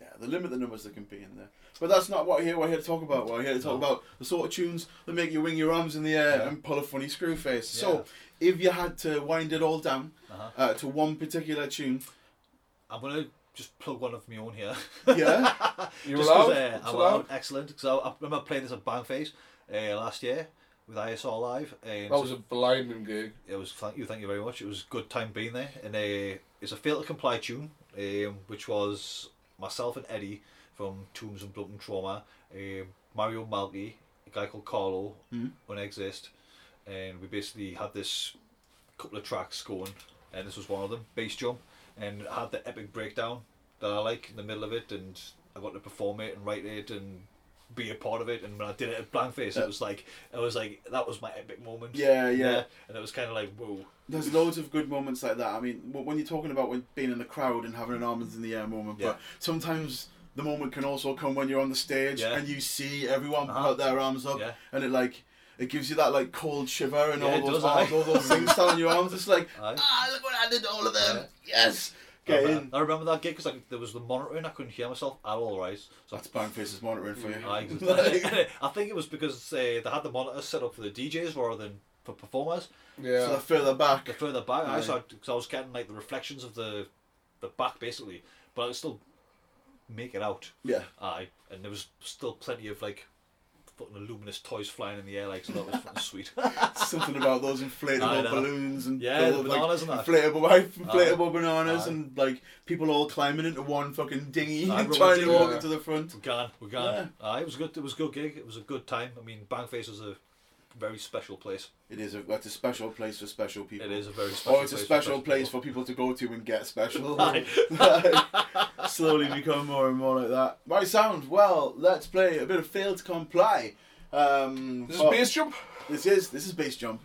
yeah, they limit the numbers that can be in there. But that's not what we're here, we're here to talk about. We're here to talk No. about the sort of tunes that make you wing your arms in the air Yeah. and pull a funny screw face. Yeah. So if you had to wind it all down Uh-huh. uh, to one particular tune, I'm gonna just plug one of my own here. yeah, You're Just allowed. uh, I'm allowed. allowed. Excellent. Because I, I remember playing this at Bangface uh, last year with ISR Live. And That was a blinding gig. It was thank you, thank you very much. It was a good time being there, and uh, it's a fail to comply tune, um, which was myself and Eddie from Tombs and Blood and Trauma, um, Mario Malky, a guy called Carlo, Mhm. Unexist, and we basically had this couple of tracks going, and this was one of them, bass jump, and had the epic breakdown that I like in the middle of it, and I got to perform it and write it and be a part of it. And when I did it at Bangface, Yeah. it was like it was like that was my epic moment. Yeah, yeah. and it was kind of like whoa. There's loads of good moments like that. I mean, when you're talking about when being in the crowd and having an arms in the air moment, Yeah. but sometimes the moment can also come when you're on the stage Yeah. and you see everyone Uh-huh. put their arms up, Yeah. and it like it gives you that like cold shiver and Yeah, all those does, arms, aye. all those things down your arms. It's like Aye. ah, look what I did to all of them. Yeah. Yes, I get remember, in. I remember that gig because like, there was the monitoring. I couldn't hear myself at all, right? So That's Bangface's monitoring for you. I, Like, I think it was because uh, they had the monitors set up for the DJs rather than for performers. Yeah. so they're further back. The further back, I Aye. saw because I was getting like the reflections of the the back basically, but I could still make it out. Yeah. Aye, and there was still plenty of like fucking luminous toys flying in the air, like so that was fucking sweet. Something about those inflatable balloons and Yeah, the bananas like, and that. inflatable, right, inflatable Aye. bananas Aye. and like people all climbing into one fucking dinghy Aye, and trying to walk dinghy. into the front. We're gone, we're gone. Aye, uh, it was good. It was a good gig. It was a good time. I mean, Bangface was a very special place. It is a that's a special place for special people. It is a very special. Place. Or it's a place for special place people. for people to go to and get special. Slowly become more and more like that. Right, sound. Well, let's play a bit of Fail to Comply. Um, This is bass jump. This is this is bass jump.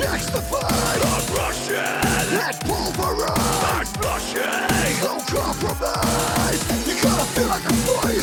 Ripping and checks the fight. On Russian and pulverized. Explosion. No compromise. You gotta feel like a fire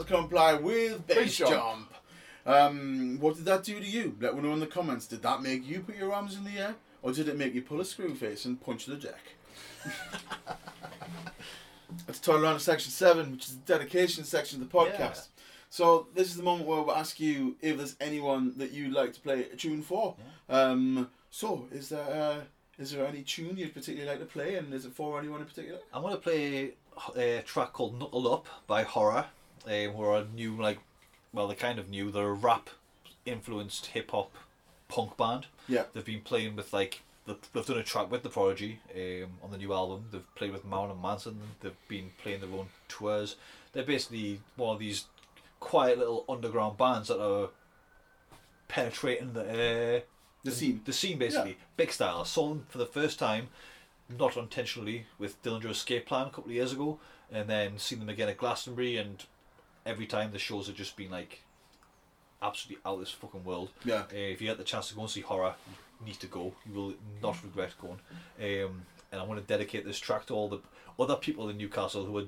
to Comply with base, Jump. Jump. Um, what did that do to you? Let me know in the comments. Did that make you put your arms in the air? Or did it make you pull a screw face and punch the deck? Let's turn around to section seven, which is the dedication section of the podcast. Yeah. So this is the moment where we'll ask you if there's anyone that you'd like to play a tune for. Um, so is there uh, is there any tune you'd particularly like to play, and is it for anyone in particular? I'm gonna play a track called Knuckle Up by Ho99o9, um, who are a new like, well, they're kind of new. They're a rap influenced hip hop punk band. Yeah. They've been playing with like they've they've done a track with the Prodigy um, on the new album. They've played with Marilyn Manson. They've been playing their own tours. They're basically one of these quiet little underground bands that are penetrating the uh, The scene. The scene basically, Yeah. big style. I saw them for the first time, not intentionally, with Dillinger Escape Plan a couple of years ago, and then seen them again at Glastonbury, and every time the shows have just been like absolutely out of this fucking world. Yeah. Uh, if you get the chance to go and see Ho99o9, you need to go. You will not regret going. Um, and I want to dedicate this track to all the other people in Newcastle who are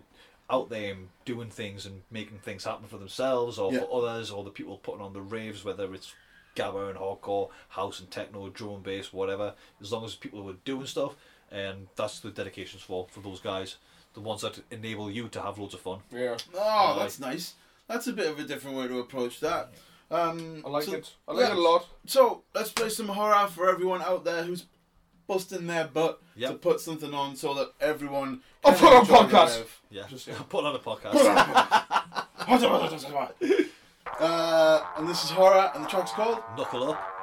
out there doing things and making things happen for themselves or Yeah. for others, or the people putting on the raves, whether it's gabba and hardcore, house and techno, drum and bass, whatever. As long as people who are doing stuff, and that's the dedications for for those guys, the ones that enable you to have loads of fun. Yeah. Oh, that's nice. That's a bit of a different way to approach that. Um, I like so- it. I like it a lot. So let's play some Ho99o9 for everyone out there who's busting their butt to put something on so that everyone. I'll can put on enjoy the podcast. live. Yeah, Just, yeah. put on a podcast. uh, and this is Ho99o9, and the track's called. Knuckle up.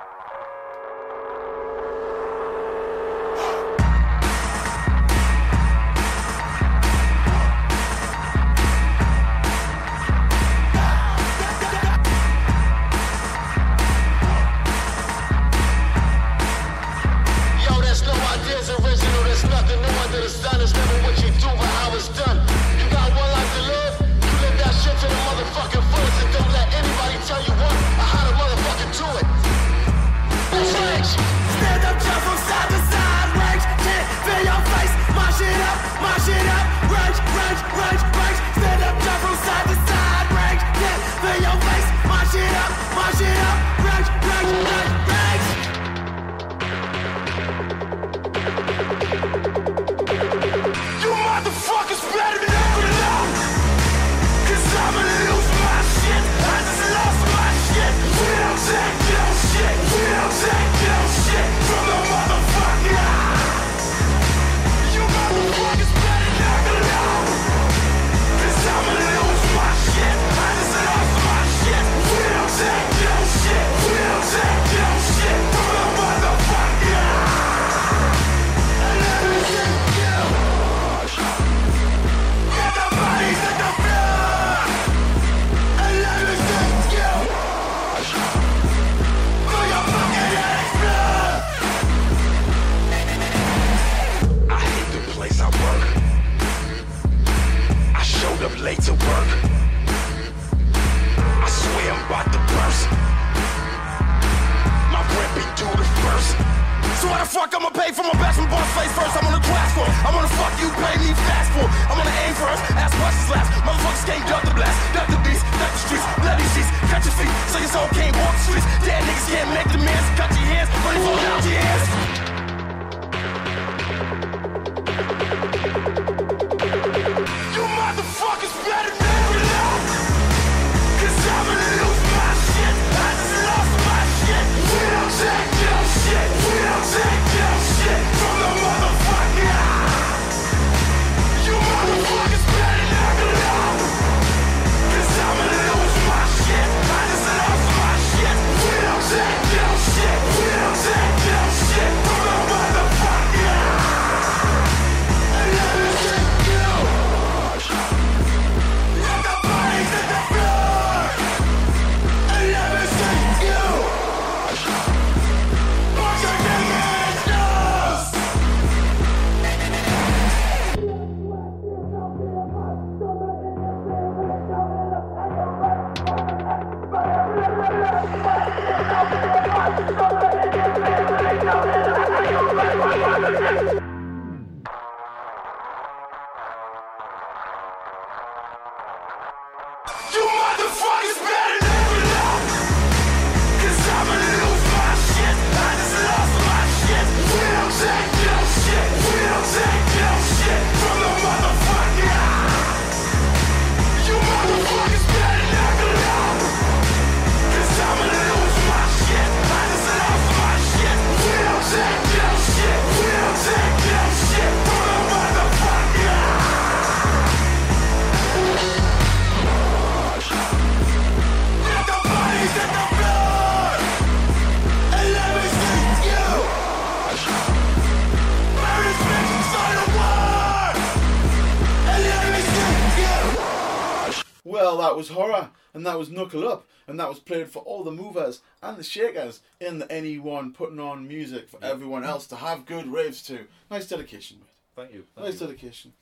And that was Knuckle Up, and that was played for all the movers and the shakers in the anyone putting on music for everyone else to have good raves to. Nice dedication, mate. Thank you. Thank Nice you. dedication.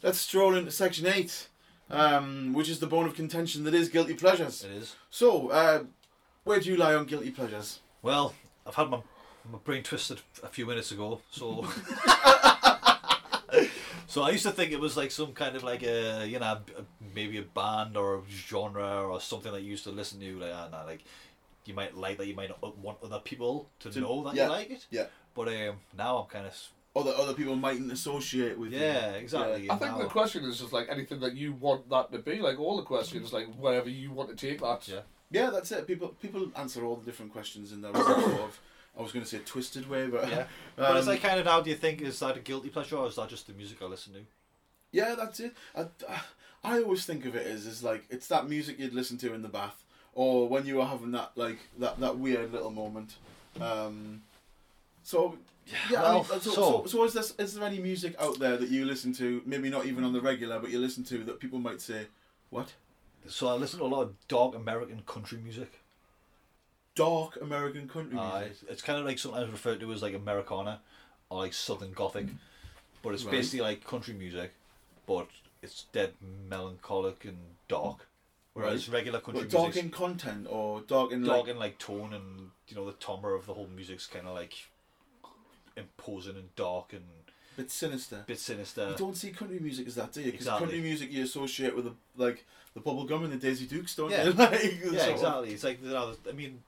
Let's stroll into section eight, um, which is the bone of contention that is guilty pleasures. It is. So, uh, where do you lie on guilty pleasures? Well, I've had my, my brain twisted a few minutes ago, so. so I used to think it was like some kind of like a, you know, maybe a band or a genre or something that you used to listen to, like, I don't like, you might like that, you might not want other people to, To- know that yeah, you like it. yeah. But um, now I'm kind of. Other other people mightn't associate with you. Yeah, exactly. I think now- the question is just like anything that you want that to be. Like all the questions, like wherever you want to take that. Yeah. Yeah, that's it. People people answer all the different questions in their own sort of. I was going to say twisted way, but Yeah. but it's um, kind of now, do you think, is that a guilty pleasure or is that just the music I listen to? Yeah, that's it. I, I always think of it as as like it's that music you'd listen to in the bath, or when you were having that like that, that weird little moment. Um, so yeah, I mean, so, so, so- so is this is there any music out there that you listen to? Maybe not even on the regular, but you listen to that people might say, "What So I listen to a lot of dark American country music. Dark American country Uh, music?" it's, it's kind of like sometimes referred to as like Americana or like Southern Gothic, but it's Right. basically like country music, but it's dead melancholic and dark. Whereas regular country What, dark music, in content or dark in dark like in like tone, and you know the timbre of the whole music's kind of like imposing and dark and bit sinister. bit sinister. You don't see country music as that, do you? Because Exactly. country music you associate with the like the bubble gum and the Daisy Dukes, don't Yeah. you? like, yeah, exactly. It's like you know, I mean,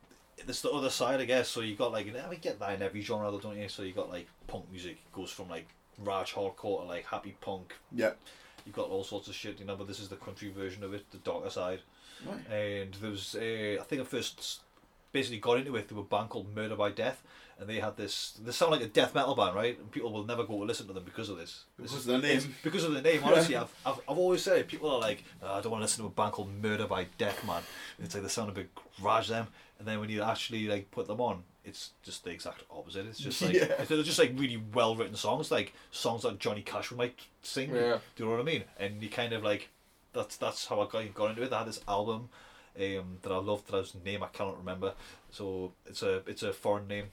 it's the other side, I guess. So you got like, mean, get that in every genre, though, don't you? So you got like punk music goes from like rage hardcore to like happy punk. Yeah. You've got all sorts of shit, you know. But this is the country version of it, the darker side. Right. And there was, uh, I think I first basically got into it through a band called Murder by Death, and they had this. They sound like a death metal band, right? And people will never go to listen to them because of this. This is- of their name. Because of the name, honestly, I've, I've, I've always said people are like, "Oh, I don't want to listen to a band called Murder by Death, man. It's like they sound a bit rage them, and then when you actually like put them on, it's just the exact opposite. It's just like Yeah. they're just like really well written songs, like songs that Johnny Cash would might sing. Yeah. Do you know what I mean? And you kind of like that's that's how I got got into it. I had this album um, that I loved, that I was name I cannot remember. So it's a it's a foreign name.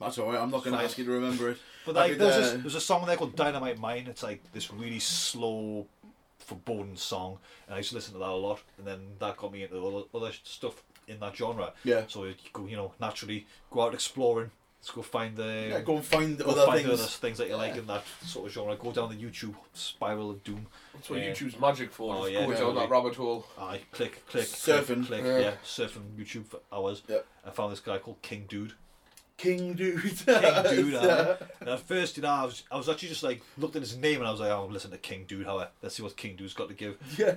That's alright. I'm not going to ask you to remember it. But like could, there's, uh, this, there's a song there called Dynamite Mine. It's like this really slow, foreboding song, and I used to listen to that a lot. And then that got me into other, other stuff in that genre. Yeah. So you go, you know, naturally go out exploring. Let's go find the Yeah, go and find go other find things. the other things that you like in that sort of genre. Go down the YouTube spiral of doom. That's what Yeah. YouTube's magic for. Oh, just yeah, going down totally. that rabbit hole. I click, click, Surfing. click, click Yeah. yeah. surfing YouTube for hours. Yeah. I found this guy called King Dude. King Dude. King Dude. uh, and at first, you know, I was, I was actually just like looked at his name and I was like, oh, I'm listening to King Dude. How let's see what King Dude's got to give. yeah.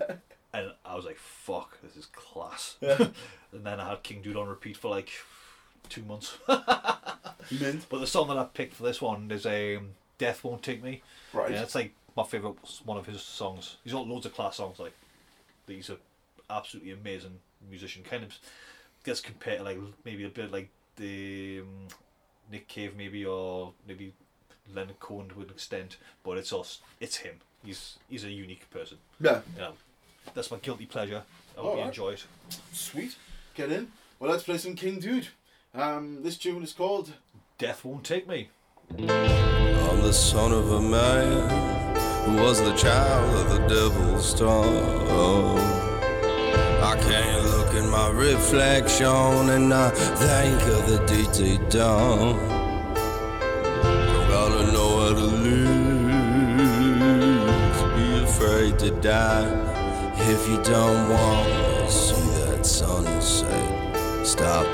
And I was like, fuck, this is class. Yeah. and then I had King Dude on repeat for like two months. Mint. But the song that I picked for this one is um, "Death Won't Take Me." Right. Yeah, it's like my favorite one of his songs. He's got loads of class songs. Like these are absolutely amazing musician. Kind of gets compared to like maybe a bit like the um, Nick Cave maybe or maybe Leonard Cohen to an extent. But it's us. It's him. He's he's a unique person. Yeah. You know, that's my guilty pleasure. I hope you Alright. enjoy it. Sweet. Get in. Well, let's play some King Dude. Um, this tune is called Death Won't Take Me. I'm the son of a man who was the child of the devil's storm. Reflection and I think of the DT dawn. Don't gotta know how to lose, be afraid to die. If you don't want to see that sunset, stop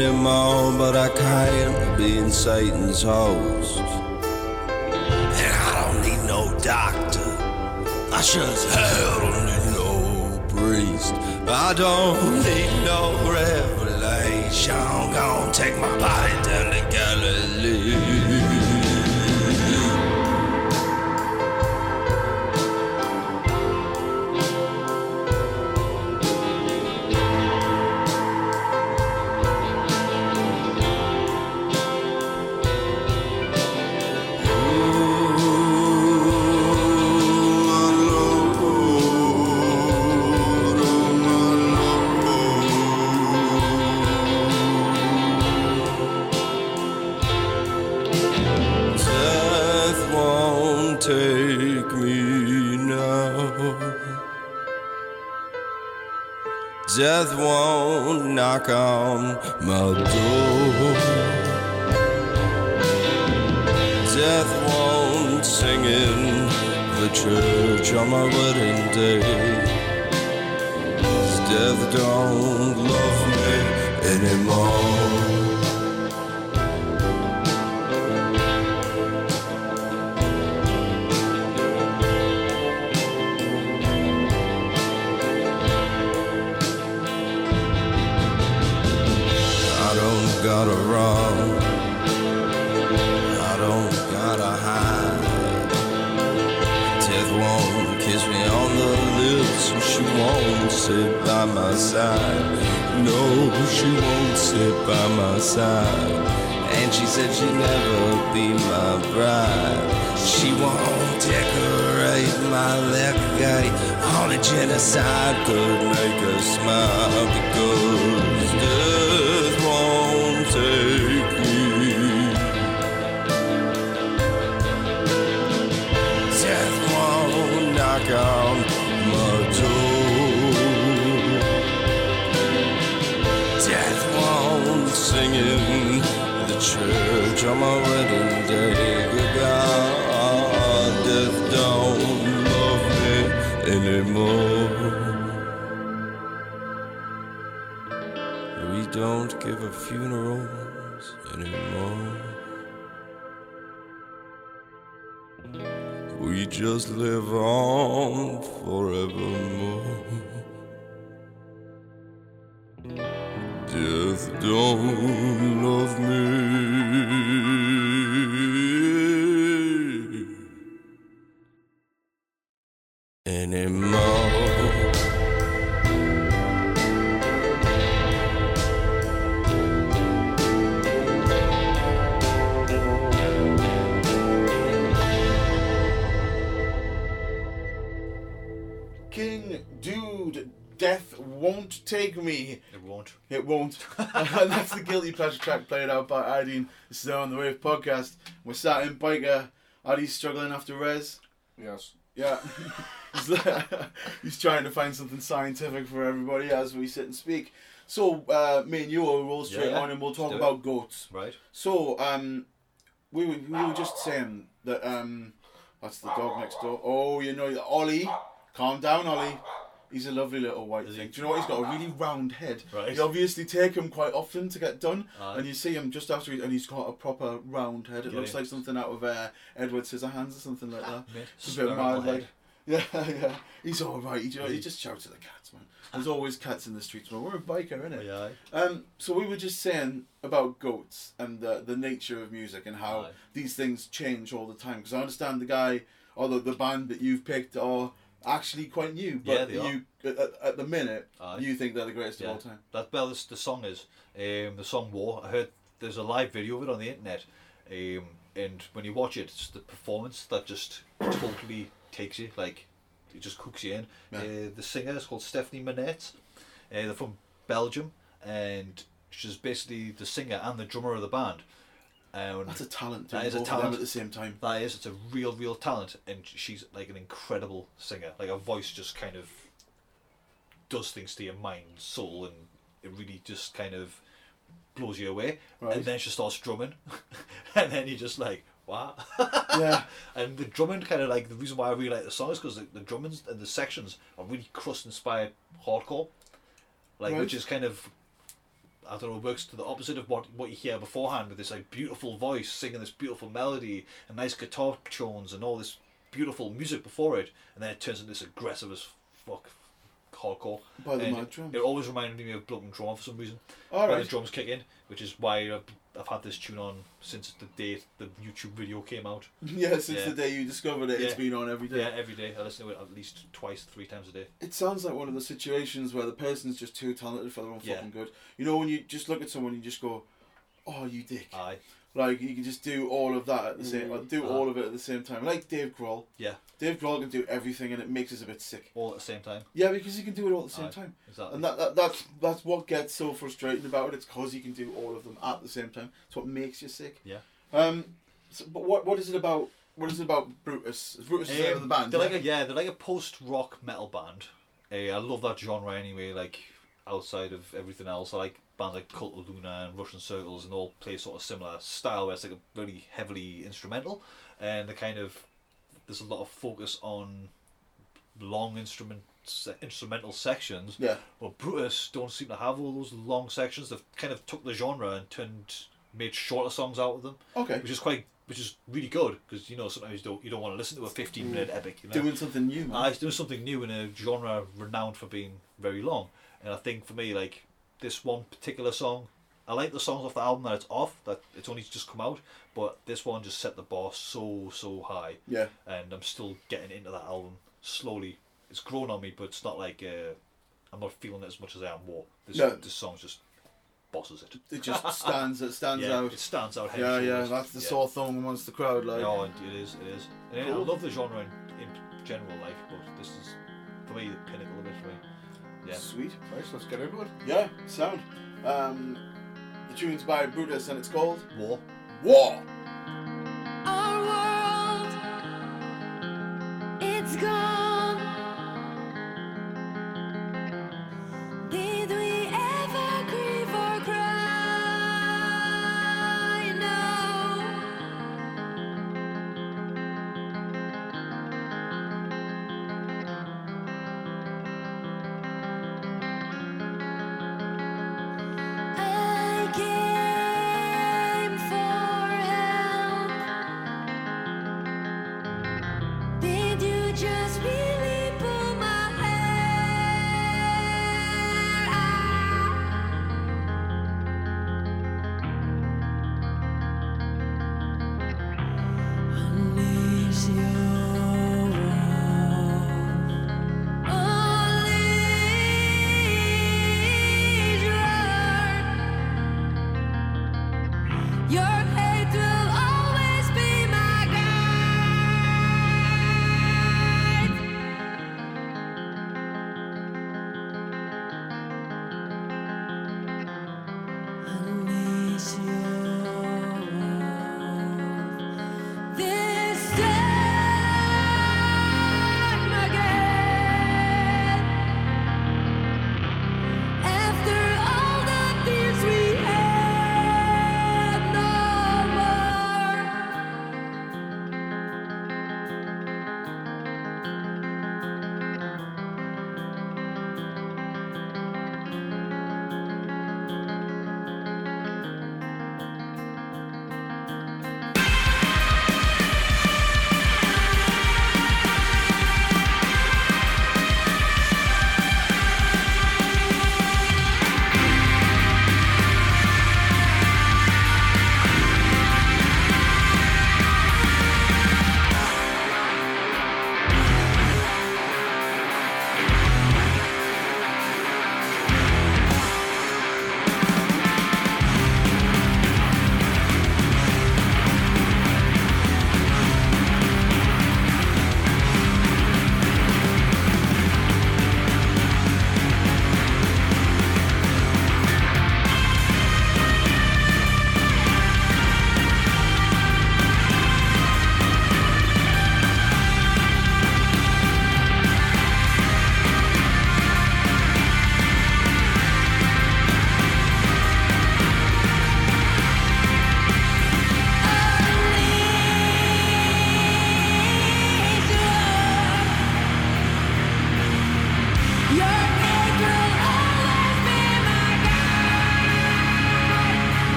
anymore, but I can't be in Satan's host. And I don't need no doctor. I sure as hell don't need no priest. I don't need no revelation. Gonna take my body down to Galilee. Death won't knock on my door. Death won't sing in the church on my wedding day. Death don't love me anymore. Side. No, she won't sit by my side. And she said she'd never be my bride. She won't decorate my left gate. Only genocide could make her smile because death won't take church on my wedding day. Goodbye. Death don't love me anymore. We don't give a funerals anymore. We just live on forevermore. Death don't love me It won't. And that's the Guilty Pleasure track played out by Ideen. This is on the Rave podcast. We're sat in Byker. Addy's struggling after Res. Yes. Yeah. he's, trying to find something scientific for everybody as we sit and speak. So, uh, me and you will roll straight Yeah, on and we'll talk do it. about goats. Right. So, um, we, were, we were just saying that, um, that's the dog next door. Oh, you know, Ollie. Calm down, Ollie. He's a lovely little white thing. Do you know what? He's got a really round head. Right. You obviously take him quite often to get done, Aye. and you see him just after, he, and he's got a proper round head. It looks like something out of uh, Edward Scissorhands or something like that. Mate, It's a bit head. like. Yeah, yeah. He's all right. He, he just shouts at the cats, man. There's always cats in the streets, man. We're a Byker, innit? Yeah. Um, so we were just saying about goats and the the nature of music and how Aye. these things change all the time. Because I understand the guy or the, the band that you've picked are actually quite new, Yeah, but they you at, at- at the minute Aye. you think they're the greatest Yeah, of all time. that well, the song is um, the song "War." I heard there's a live video of it on the internet, um, and when you watch it, it's the performance that just totally takes you. Like it just cooks you in. Yeah. Uh, the singer is called Stefanie Mannaerts. Uh, they're from Belgium, and she's basically the singer and the drummer of the band. And That's a talent. That is a both of them talent at the same time. That is, it's a real, real talent, and she's like an incredible singer. Like her voice just kind of does things to your mind, soul, and it really just kind of blows you away. Right. And then she starts drumming, and then you're just like, wow. Yeah. and the drumming kind of like the reason why I really like the song is because the, the drumming and the sections are really crust inspired hardcore, like Right. which is kind of I don't know, works to the opposite of what what you hear beforehand with this like beautiful voice singing this beautiful melody and nice guitar tones and all this beautiful music before it, and then it turns into this aggressive as fuck hardcore. By the And mad drums. It always reminded me of Blood and Drum for some reason. All when the drums kick in, which is why I've, I've had this tune on since the day the YouTube video came out. Yeah, since the day you discovered it, it's been on every day. Yeah, every day. I listen to it at least twice, three times a day. It sounds like one of the situations where the person's just too talented for their own Yeah. fucking good. You know, when you just look at someone, you just go, "Oh, you dick." Aye. Like you can just do all of that at the same, Mm. or do Uh. all of it at the same time. Like Dave Grohl. Yeah. Dave Grohl can do everything, and it makes us a bit sick. All at the same time. Yeah, because he can do it all at the same Aye, time. exactly. And that, that that's that's what gets so frustrating about it. It's because he can do all of them at the same time. It's what makes you sick. Yeah. Um. So, but what what is it about? What is it about Brutus? Is Brutus the name of the band? They're yeah? like a, yeah, they're like a post rock metal band. Uh, I love that genre anyway. Like outside of everything else, I like bands like Cult of Luna and Russian Circles, and all play sort of similar style where it's like a very heavily instrumental, and the kind of there's a lot of focus on long instrument se- instrumental sections. Yeah. But Brutus don't seem to have all those long sections. They've kind of took the genre and turned made shorter songs out of them. Okay. Which is quite which is really good because you know sometimes you don't you don't want to listen to a 15 minute mm. epic. You know? Doing something new, man. Ah, it's doing something new in a genre renowned for being very long. And I think for me, like this one particular song, I like the songs off the album that it's off, that it's only just come out, but this one just set the bar so so high. Yeah. And I'm still getting into that album slowly. It's grown on me, but it's not like uh, I'm not feeling it as much as I am War. This No. this song just bosses it. It just stands. It stands Yeah, out. It stands out. Yeah, yeah. That's the Yeah. sore thumb amongst the crowd. Like. No, it is, it is. And I love the genre in, in general, like, but this is, for me, the pinnacle Yeah. Sweet. Nice, let's get into it. Yeah. Sound. Um, the tune's by Brutus and it's called War. War.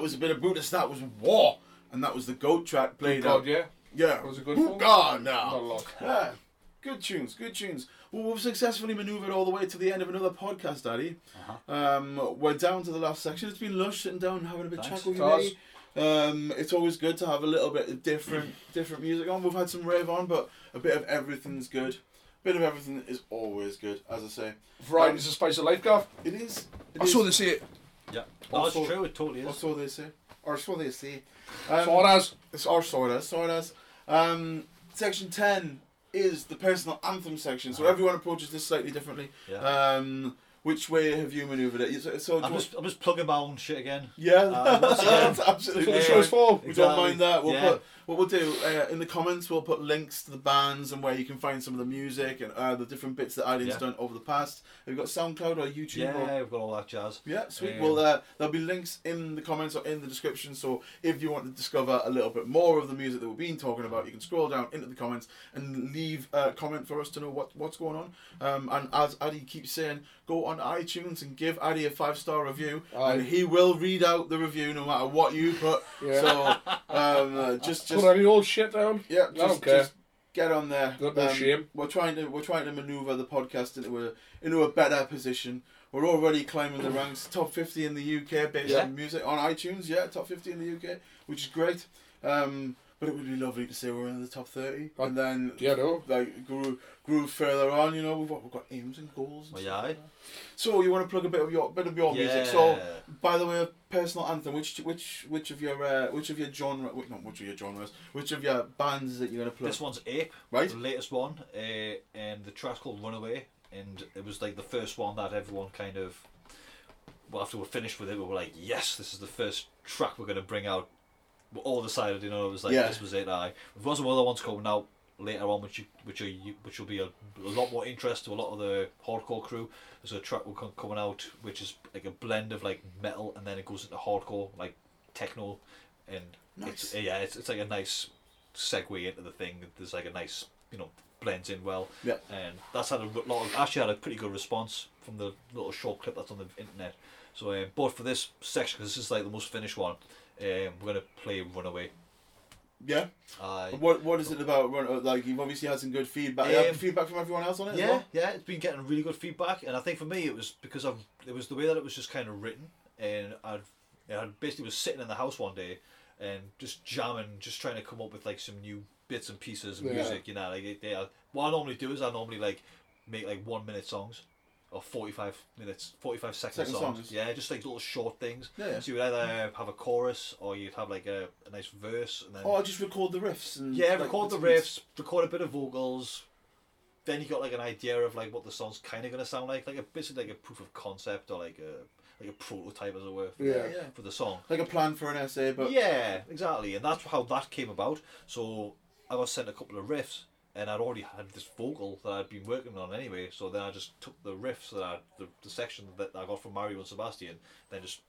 That was a bit of Brutus. That was War, and that was the goat track played God, out. yeah. Yeah. Was it good Ooh. God, no. Not a lot. Yeah. Good tunes, good tunes. Well, we've successfully manoeuvred all the way to the end of another podcast, Daddy. Uh-huh. Um, we're down to the last section. It's been lush sitting down having a bit of Thanks. chat with you. Um, it's always good to have a little bit of different, different music on. We've had some rave on, but a bit of everything's good. A bit of everything is always good, as I say. Variety Variety's the spice of life, Gav. It is. It I is. saw they say it. Yeah. No, it's true. It totally Or is. so they say. Or so they say. Um, So it has. It's or of, sort of. Um, section ten is the personal anthem section, so everyone approaches this slightly differently. Yeah. Um, which way have you manoeuvred it? So, so I'm just, I'm just plugging my own shit again. yeah, Uh, that's absolutely what the show's for. We Exactly. don't mind that. We'll Yeah. put what we'll do uh, in the comments. We'll put links to the bands and where you can find some of the music and uh, the different bits that Ireland's Yeah. done over the past. Have you got SoundCloud or YouTube? Yeah, Or, we've got all that jazz. yeah, sweet. Um, well, uh, there'll be links in the comments or in the description. So if you want to discover a little bit more of the music that we've been talking about, you can scroll down into the comments and leave a comment for us to know what, what's going on. Um, and as Addy keeps saying, go on iTunes and give Addy a five star review, Aye. and he will read out the review no matter what you put. Yeah. So um, uh, just just Put any old shit down. yeah, I don't care. just get on there. Got no Um, shame. We're trying to we're trying to maneuver the podcast into a into a better position. We're already climbing the ranks, top fifty in the UK based Yeah. on music on iTunes. Yeah, top fifty in the UK, which is great. Um, but it would be lovely to say we're in the top thirty, and then Yeah, no. like grew, grew further on. You know, we've got, we've got aims and goals. And Well, stuff yeah. like. So you want to plug a bit of your bit of your music. So by the way, of personal anthem. Which which which of your uh, which of your genre? wait, Not which of your genres. Which of your bands that you're gonna plug? This one's Ape, Right. the latest one, uh, and the track's called Runaway, and it was like the first one that everyone kind of. Well, after we're finished with it, we were like, "Yes, this is the first track we're gonna bring out." We all decided, you know, it was like Yeah. this was it. I. We've got some other ones coming out later on, which you, which are which will be a, a lot more interest to a lot of the hardcore crew. There's a track will come coming out, which is like a blend of like metal, and then it goes into hardcore, like techno, and it's yeah, it's, it's like a nice segue into the thing. There's like a nice, you know, blends in well. Yeah. And that's had a lot of, actually had a pretty good response from the little short clip that's on the internet. So, um, but for this section, because this is like the most finished one, um, we're gonna play Runaway. Yeah. Uh, What What is it about? Run- uh, Like you've obviously had some good feedback. You have Um, feedback from everyone else on it. as yeah, well? yeah, it's been getting really good feedback, and I think for me it was because of it was the way that it was just kind of written, and I'd I basically was sitting in the house one day and just jamming, just trying to come up with like some new bits and pieces of Yeah. music, you know. Like it- yeah, what I normally do is I normally like make like one minute songs. Or forty five minutes, forty five second, Second songs. songs. Yeah, just like little short things. Yeah, yeah. So you would either have a chorus or you'd have like a, a nice verse and then Oh, I just record the riffs and yeah, like, record the bits riffs, record a bit of vocals. Then you got like an idea of like what the song's kind of gonna sound like, like a basically like a proof of concept or like a like a prototype as it were for, Yeah. the, Yeah. for the song. Like a plan for an essay, but yeah, exactly, and that's how that came about. So I got sent a couple of riffs, and I'd already had this vocal that I'd been working on anyway. So then I just took the riffs that I the, the section that I got from Mario and Sebastian, then just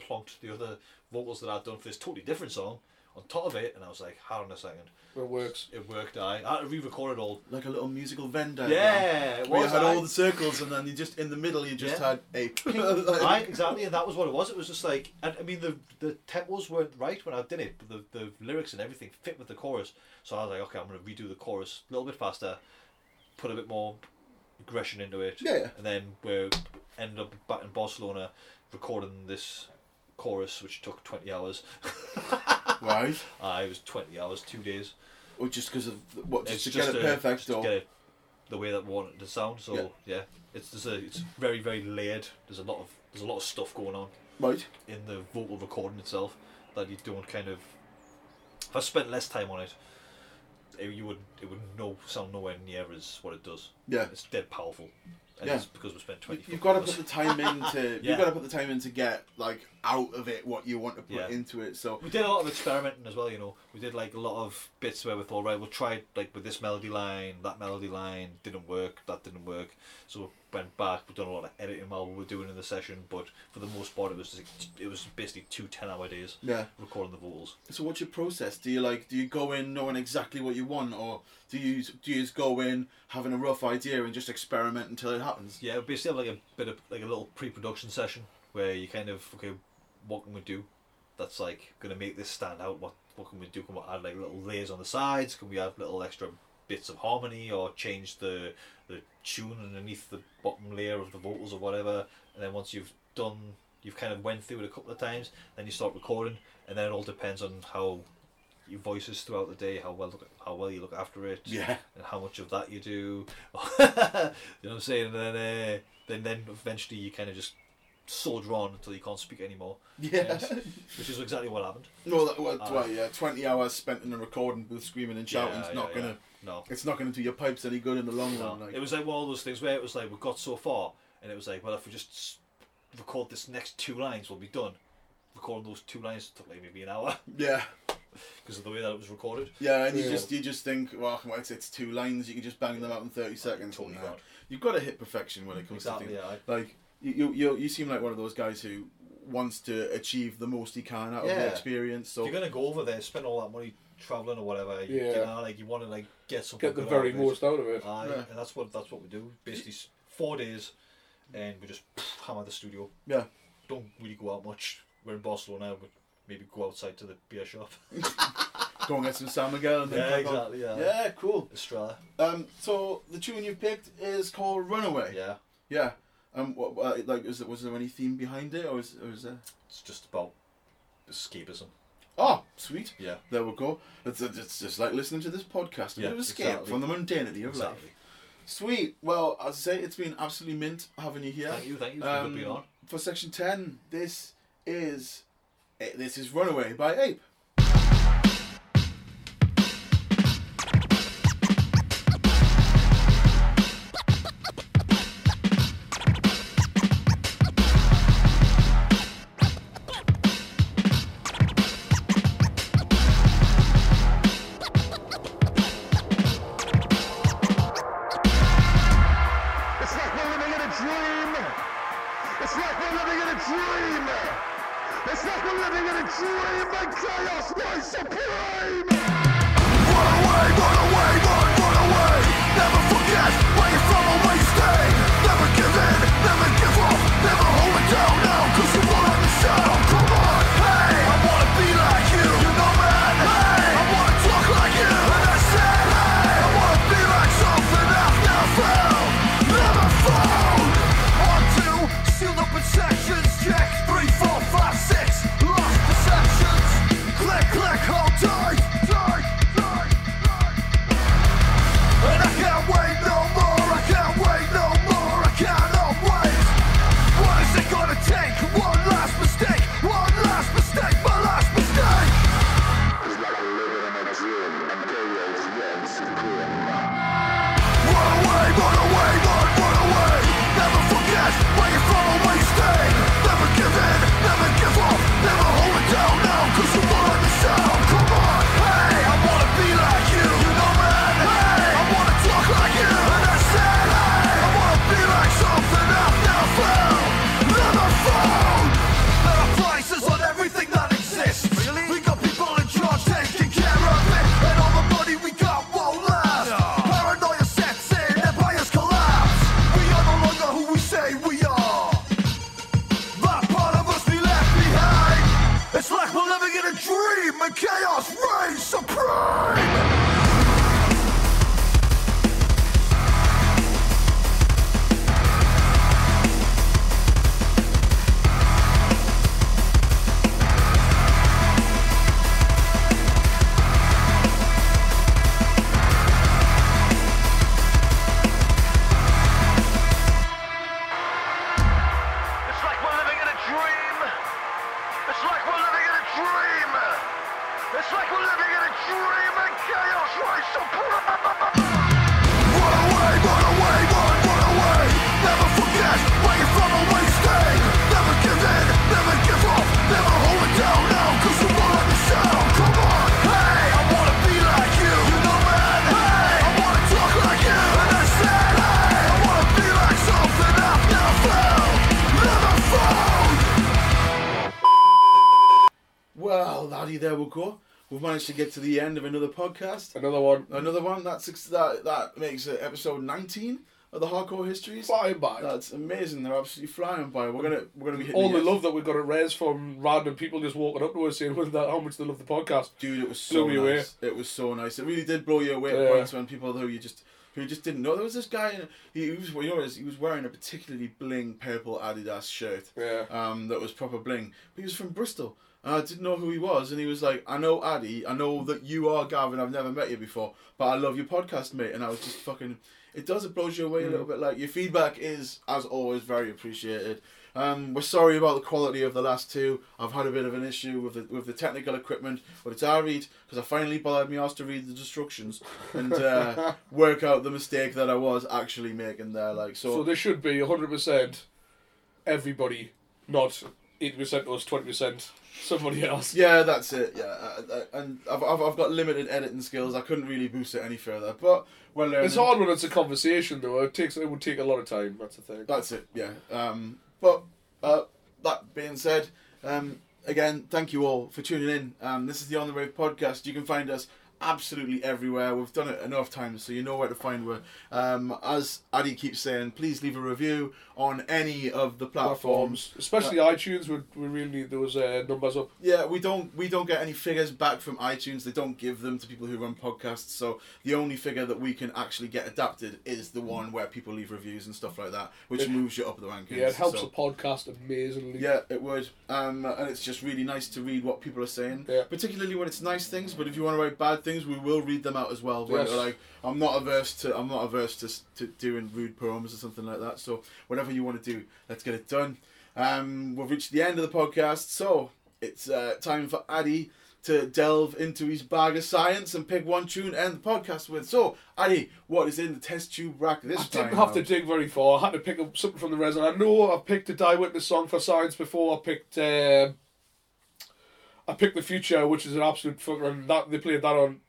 plonked the other vocals that I'd done for this totally different song on top of it, and I was like, hold on a second. It works. It worked. I, I had to re-record it all. like a little musical Venn diagram. Yeah, it where you was, had aye. all the circles, and then you just in the middle you just Yeah. had a. I exactly, and that was what it was. It was just like, and I mean, the the tempos weren't right when I did it, but the the lyrics and everything fit with the chorus. So I was like, okay, I'm gonna redo the chorus a little bit faster, put a bit more aggression into it. Yeah, yeah. And then we end up back in Barcelona, recording this chorus, which took twenty hours. right. Uh, it was twenty hours, two days. Or just because of what? Just It's to get it a- perfect, just to or get it the way that we want it to sound. So Yeah. yeah, it's there's a it's very very layered. There's a lot of there's a lot of stuff going on right? in the vocal recording itself that you don't kind of. If I spent less time on it, it you would it would no sound nowhere near as what it does. Yeah. it's dead powerful. And Yeah. it's because we spent twenty. You- You've got to put the time in to. Yeah. You've got to put the time in to get like out of it what you want to put Yeah. into it. So We did a lot of experimenting as well, you know. We did like a lot of bits where we thought, right, we'll try like with this melody line, that melody line didn't work, that didn't work. So went back, we've done a lot of editing while we were doing in the session, but for the most part, it was just, it was basically two 10 hour days Yeah. recording the vocals. So what's your process? Do you like do you go in knowing exactly what you want, or do you do you just go in having a rough idea and just experiment until it happens? Yeah, basically have like a bit of like a little pre production session where you kind of, okay, what can we do that's like gonna make this stand out? What what can we do? Can we add like little layers on the sides? Can we add little extra bits of harmony or change the the tune underneath the bottom layer of the vocals or whatever? And then once you've done, you've kind of went through it a couple of times, then you start recording, and then it all depends on how your voices throughout the day, how well how well you look after it, Yeah. and how much of that you do. you know what I'm saying? And then uh, then then eventually you kind of just soldier on until you can't speak anymore. Yeah. Yes. which is exactly what happened. Well, that, well, Uh, well, yeah, twenty hours spent in a recording booth screaming and shouting is not yeah, gonna. yeah. No. It's not gonna do your pipes any good in the long No. run. Like. It was like one of those things where it was like we got so far, and it was like, well, if we just record this next two lines, we'll be done. Recording those two lines took like maybe an hour Yeah. because of the way that it was recorded. Yeah, and you just you just think, well, it's, it's two lines. You can just bang them out in thirty seconds. totally Nah. You've got to hit perfection when it comes Exactly, to things. yeah, Like you, you, you, you seem like one of those guys who wants to achieve the most he can out of the experience. So if you're gonna go over there, spend all that money traveling or whatever, you, Yeah. you know, like you want to like get something. Get the good very out most out of it. Aye, Yeah. and that's what that's what we do. Basically, four days, and we just hammer the studio. Yeah. Don't really go out much. We're in Barcelona, but maybe go outside to the beer shop. go and get some San Miguel and Yeah, exactly, yeah. Yeah, cool. Estrella. Um, so the tune you picked is called Runaway. Yeah. Yeah. Um, what, what like was it was there any theme behind it or was or was there? It's just about escapism. Oh, sweet. Yeah. There we go. It's, it's just like listening to this podcast. A Yeah, bit of escape exactly. from the mundanity of Exactly. life. Sweet. Well, as I say, it's been absolutely mint having you here. Thank you, thank you. It's been good being on. For section ten, this is eh, this is Runaway by Ape. Managed to get to the end of another podcast. Another one. Another one. That's that. That makes it episode nineteen of the hardcore histories. Flying by. That's amazing. They're absolutely flying by. We're gonna we're gonna be hitting All the yes. love that we got at Res from random people just walking up to us saying that how much they love the podcast. Dude, it was so me away. nice. It was so nice. It really did blow you away at points when people who you just who just didn't know. There was this guy. in- He was you know what it is? he was wearing a particularly bling purple Adidas shirt. Yeah. Um, that was proper bling. But he was from Bristol. And I didn't know who he was, and he was like, "I know Addy. I know that you are Gavin. I've never met you before, but I love your podcast, mate." And I was just fucking. It does. It blows you away a Mm. little bit. Like your feedback is, as always, very appreciated. Um, we're sorry about the quality of the last two. I've had a bit of an issue with the with the technical equipment, but it's our read because I finally bothered me asked to read the instructions and uh, work out the mistake that I was actually making there. Like so. So, there should be 100% everybody, not 80% us, 20% somebody else. Yeah, that's it. Yeah, uh, uh, and I've, I've I've got limited editing skills. I couldn't really boost it any further, but we're learning. It's hard when it's a conversation though. It takes it would take a lot of time. That's the thing. That's it. Yeah. Um, but uh, that being said, um, again, thank you all for tuning in. Um, this is the On the Rave podcast. You can find us absolutely everywhere. We've done it enough times, so you know where to find us. Um, as Addy keeps saying, please leave a review on any of the platforms, platforms, especially Uh, iTunes. We, we really need those uh, numbers up. Yeah, we don't we don't get any figures back from iTunes. They don't give them to people who run podcasts. So the only figure that we can actually get adapted is the one where people leave reviews and stuff like that, which It- moves you up the rankings. Yeah, it helps So- the podcast amazingly. Yeah, it would. Um, and it's just really nice to read what people are saying, Yeah. particularly when it's nice things. But if you want to write bad things, we will read them out as well. Yes. Like I'm not averse to I'm not averse to, to doing rude poems or something like that. So whatever you want to do, let's get it done. Um, we've reached the end of the podcast, so it's uh, time for Addy to delve into his bag of science and pick one tune end the podcast with. So Addy, what is in the test tube rack this I time? didn't have to dig very far. I had to pick up something from the resin. I know I've picked a Die Witness song for science before. I picked uh, I picked The Future, which is an absolute fucker, and that they played that on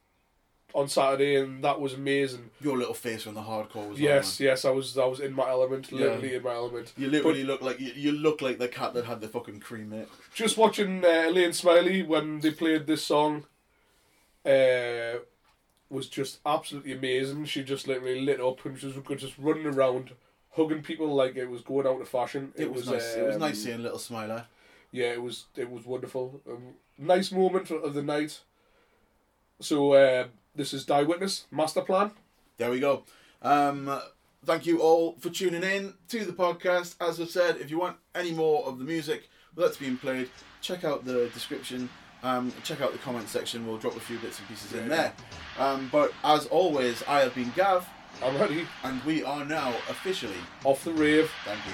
on Saturday, and that was amazing. Your little face on the hardcore was Yes, yes, I was I was in my element, Yeah. literally in my element. You literally look like you, you look like the cat that had the fucking cream, in it. Just watching uh, Elaine Smiley when they played this song uh, was just absolutely amazing. She just literally lit up and she was just running around, hugging people like it was going out of fashion. It, was, nice. it was um, nice seeing little smiler. Yeah, it was it was wonderful. Um, nice moment of the night. So uh, this is Die Witness Master Plan. There we go. Um, thank you all for tuning in to the podcast. As I've said, if you want any more of the music that's being played, check out the description. Um, check out the comment section. We'll drop a few bits and pieces in Yeah. there. Um, but as always, I have been Gav. I'm ready. And we are now officially off the rave. Thank you.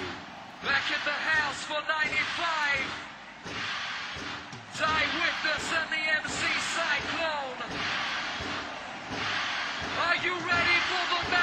Back at the house for 95. Die Witness and the MC Cyclone. Are you ready for the